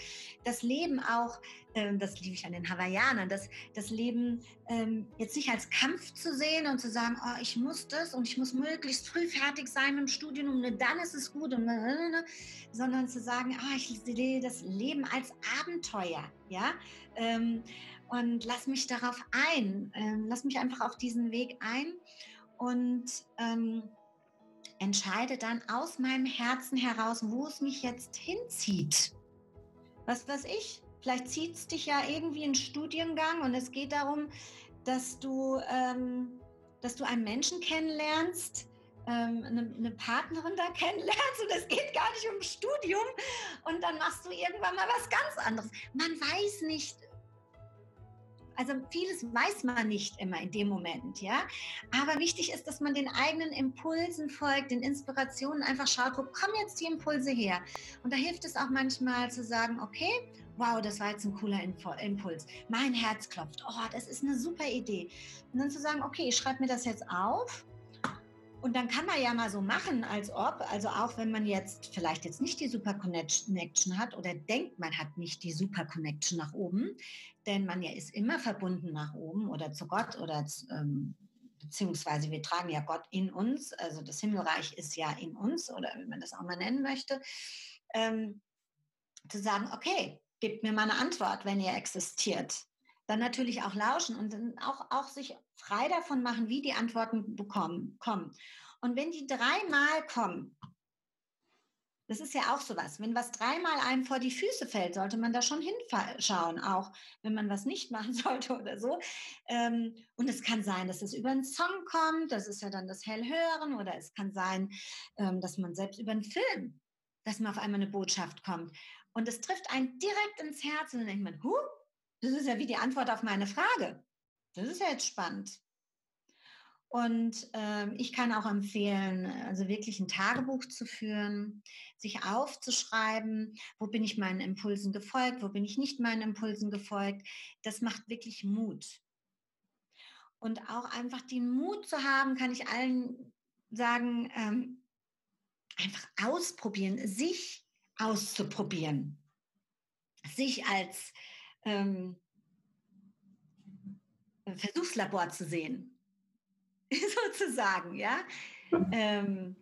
Speaker 1: Das Leben auch, äh, das liebe ich an den Hawaiianern, das, das Leben ähm, jetzt nicht als Kampf zu sehen und zu sagen, oh, ich muss das und ich muss möglichst früh fertig sein mit dem Studium und dann ist es gut, und, sondern zu sagen, ah, ich sehe das Leben als Abenteuer, ja. Ähm, und lass mich darauf ein, ähm, lass mich einfach auf diesen Weg ein und ähm, entscheide dann aus meinem Herzen heraus, wo es mich jetzt hinzieht. Was weiß ich? Vielleicht zieht es dich ja irgendwie in Studiengang und es geht darum, dass du, ähm, dass du einen Menschen kennenlernst, ähm, eine, eine, Partnerin da kennenlernst und es geht gar nicht um Studium und dann machst du irgendwann mal was ganz anderes. Man weiß nicht, also vieles weiß man nicht immer in dem Moment, ja. Aber wichtig ist, dass man den eigenen Impulsen folgt, den Inspirationen einfach schaut, wo kommen jetzt die Impulse her? Und da hilft es auch manchmal zu sagen, okay, wow, das war jetzt ein cooler Impuls. Mein Herz klopft. Oh, das ist eine super Idee. Und dann zu sagen, okay, ich schreibe mir das jetzt auf und dann kann man ja mal so machen, als ob, also auch wenn man jetzt vielleicht jetzt nicht die Super Connection hat oder denkt, man hat nicht die Super Connection nach oben, denn man ja ist immer verbunden nach oben oder zu Gott oder ähm, beziehungsweise wir tragen ja Gott in uns, also das Himmelreich ist ja in uns oder wie man das auch mal nennen möchte, ähm, zu sagen, okay, gebt mir mal eine Antwort, wenn ihr existiert dann natürlich auch lauschen und dann auch, auch sich frei davon machen, wie die Antworten bekommen, kommen. Und wenn die dreimal kommen, das ist ja auch sowas. Wenn was dreimal einem vor die Füße fällt, sollte man da schon hinschauen, auch wenn man was nicht machen sollte oder so. Ähm, und es kann sein, dass es über einen Song kommt, das ist ja dann das Hellhören, oder es kann sein, ähm, dass man selbst über einen Film, dass man auf einmal eine Botschaft kommt. Und es trifft einen direkt ins Herz und dann denkt man, huh, das ist ja wie die Antwort auf meine Frage. Das ist ja jetzt spannend. Und äh, ich kann auch empfehlen, also wirklich ein Tagebuch zu führen, sich aufzuschreiben, wo bin ich meinen Impulsen gefolgt, wo bin ich nicht meinen Impulsen gefolgt. Das macht wirklich Mut. Und auch einfach den Mut zu haben, kann ich allen sagen, ähm, einfach ausprobieren, sich auszuprobieren, sich als ähm, Versuchslabor zu sehen sozusagen, ja. Ähm,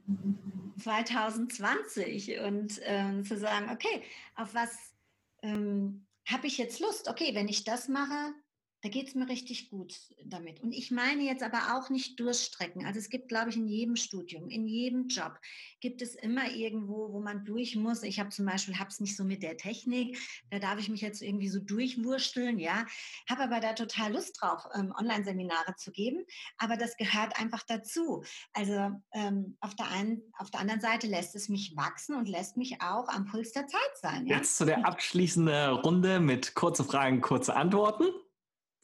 Speaker 1: 2020 und ähm, zu sagen, okay, auf was ähm, habe ich jetzt Lust? Okay, wenn ich das mache, da geht es mir richtig gut damit. Und ich meine jetzt aber auch nicht durchstrecken. Also es gibt, glaube ich, in jedem Studium, in jedem Job gibt es immer irgendwo, wo man durch muss. Ich habe zum Beispiel, habe es nicht so mit der Technik, da darf ich mich jetzt irgendwie so durchwursteln, ja. Habe aber da total Lust drauf, ähm, Online-Seminare zu geben. Aber das gehört einfach dazu. Also ähm, auf, der einen, auf der anderen Seite lässt es mich wachsen und lässt mich auch am Puls der Zeit sein.
Speaker 2: Ja? Jetzt zu der abschließenden Runde mit kurze Fragen, kurze Antworten.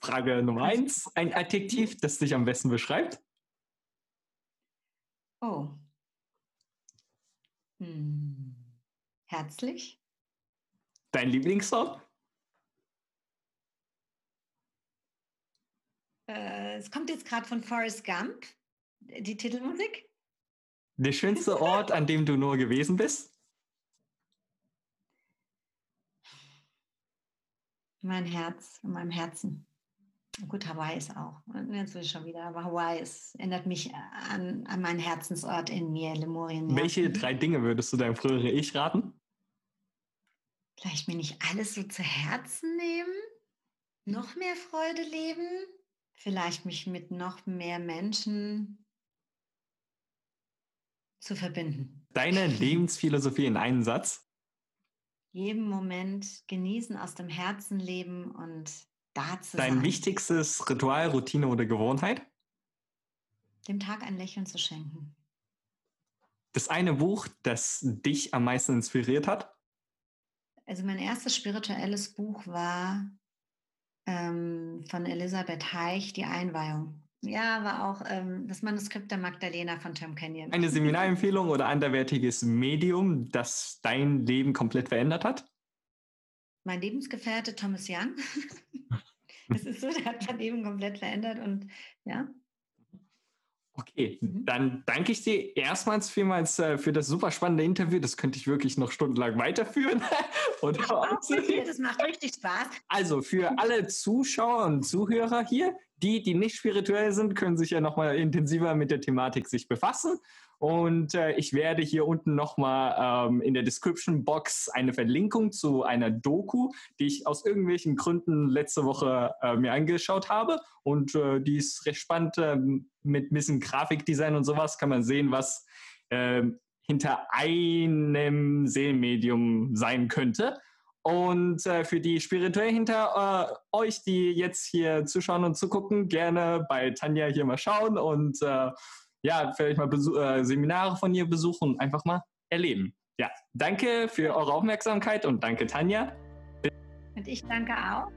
Speaker 2: Frage Nummer eins, ein Adjektiv, das dich am besten beschreibt?
Speaker 1: Oh. Hm. Herzlich.
Speaker 2: Dein Lieblingssong?
Speaker 1: Äh, es kommt jetzt gerade von Forrest Gump, die Titelmusik.
Speaker 2: Der schönste Ort, an dem du nur gewesen bist?
Speaker 1: Mein Herz, in meinem Herzen. Gut, Hawaii ist auch. Jetzt will ich schon wieder, aber Hawaii ist, erinnert mich an, an meinen Herzensort in mir, Lemurien.
Speaker 2: Welche drei Dinge würdest du deinem früheren Ich raten?
Speaker 1: Vielleicht mir nicht alles so zu Herzen nehmen, noch mehr Freude leben, vielleicht mich mit noch mehr Menschen zu verbinden.
Speaker 2: Deine Lebensphilosophie in einem Satz?
Speaker 1: Jeden Moment genießen, aus dem Herzen leben und da zu
Speaker 2: Dein sein. wichtigstes Ritual, Routine oder Gewohnheit?
Speaker 1: Dem Tag ein Lächeln zu schenken.
Speaker 2: Das eine Buch, das dich am meisten inspiriert hat?
Speaker 1: Also mein erstes spirituelles Buch war ähm, von Elisabeth Heich, Die Einweihung. Ja, war auch ähm, das Manuskript der Magdalena von Tom Kenyon.
Speaker 2: Eine Seminarempfehlung oder anderwertiges Medium, das dein Leben komplett verändert hat?
Speaker 1: Mein Lebensgefährte Thomas Young. Es ist so, der hat mein Leben komplett verändert und ja.
Speaker 2: Okay, mhm. dann danke ich dir erstmals vielmals äh, für das super spannende Interview. Das könnte ich wirklich noch stundenlang weiterführen.
Speaker 1: und das macht richtig Spaß.
Speaker 2: Also für alle Zuschauer und Zuhörer hier, die, die nicht spirituell sind, können sich ja nochmal intensiver mit der Thematik sich befassen. Und äh, ich werde hier unten nochmal ähm, in der Description Box eine Verlinkung zu einer Doku, die ich aus irgendwelchen Gründen letzte Woche äh, mir angeschaut habe. Und äh, die ist recht spannend äh, mit ein bisschen Grafikdesign und sowas. Kann man sehen, was ähm, hinter einem Seelenmedium sein könnte. Und äh, für die spirituell hinter äh, euch, die jetzt hier zuschauen und zugucken, gerne bei Tanja hier mal schauen und äh, ja, vielleicht mal Besuch, äh, Seminare von ihr besuchen und einfach mal erleben. Ja, danke für eure Aufmerksamkeit und danke Tanja.
Speaker 1: Und ich danke auch.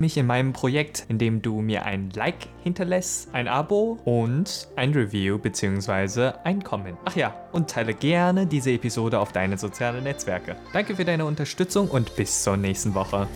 Speaker 2: Mich in meinem Projekt, in dem du mir ein Like hinterlässt, ein Abo und ein Review bzw. ein Comment. Ach ja, und teile gerne diese Episode auf deine sozialen Netzwerke. Danke für deine Unterstützung und bis zur nächsten Woche.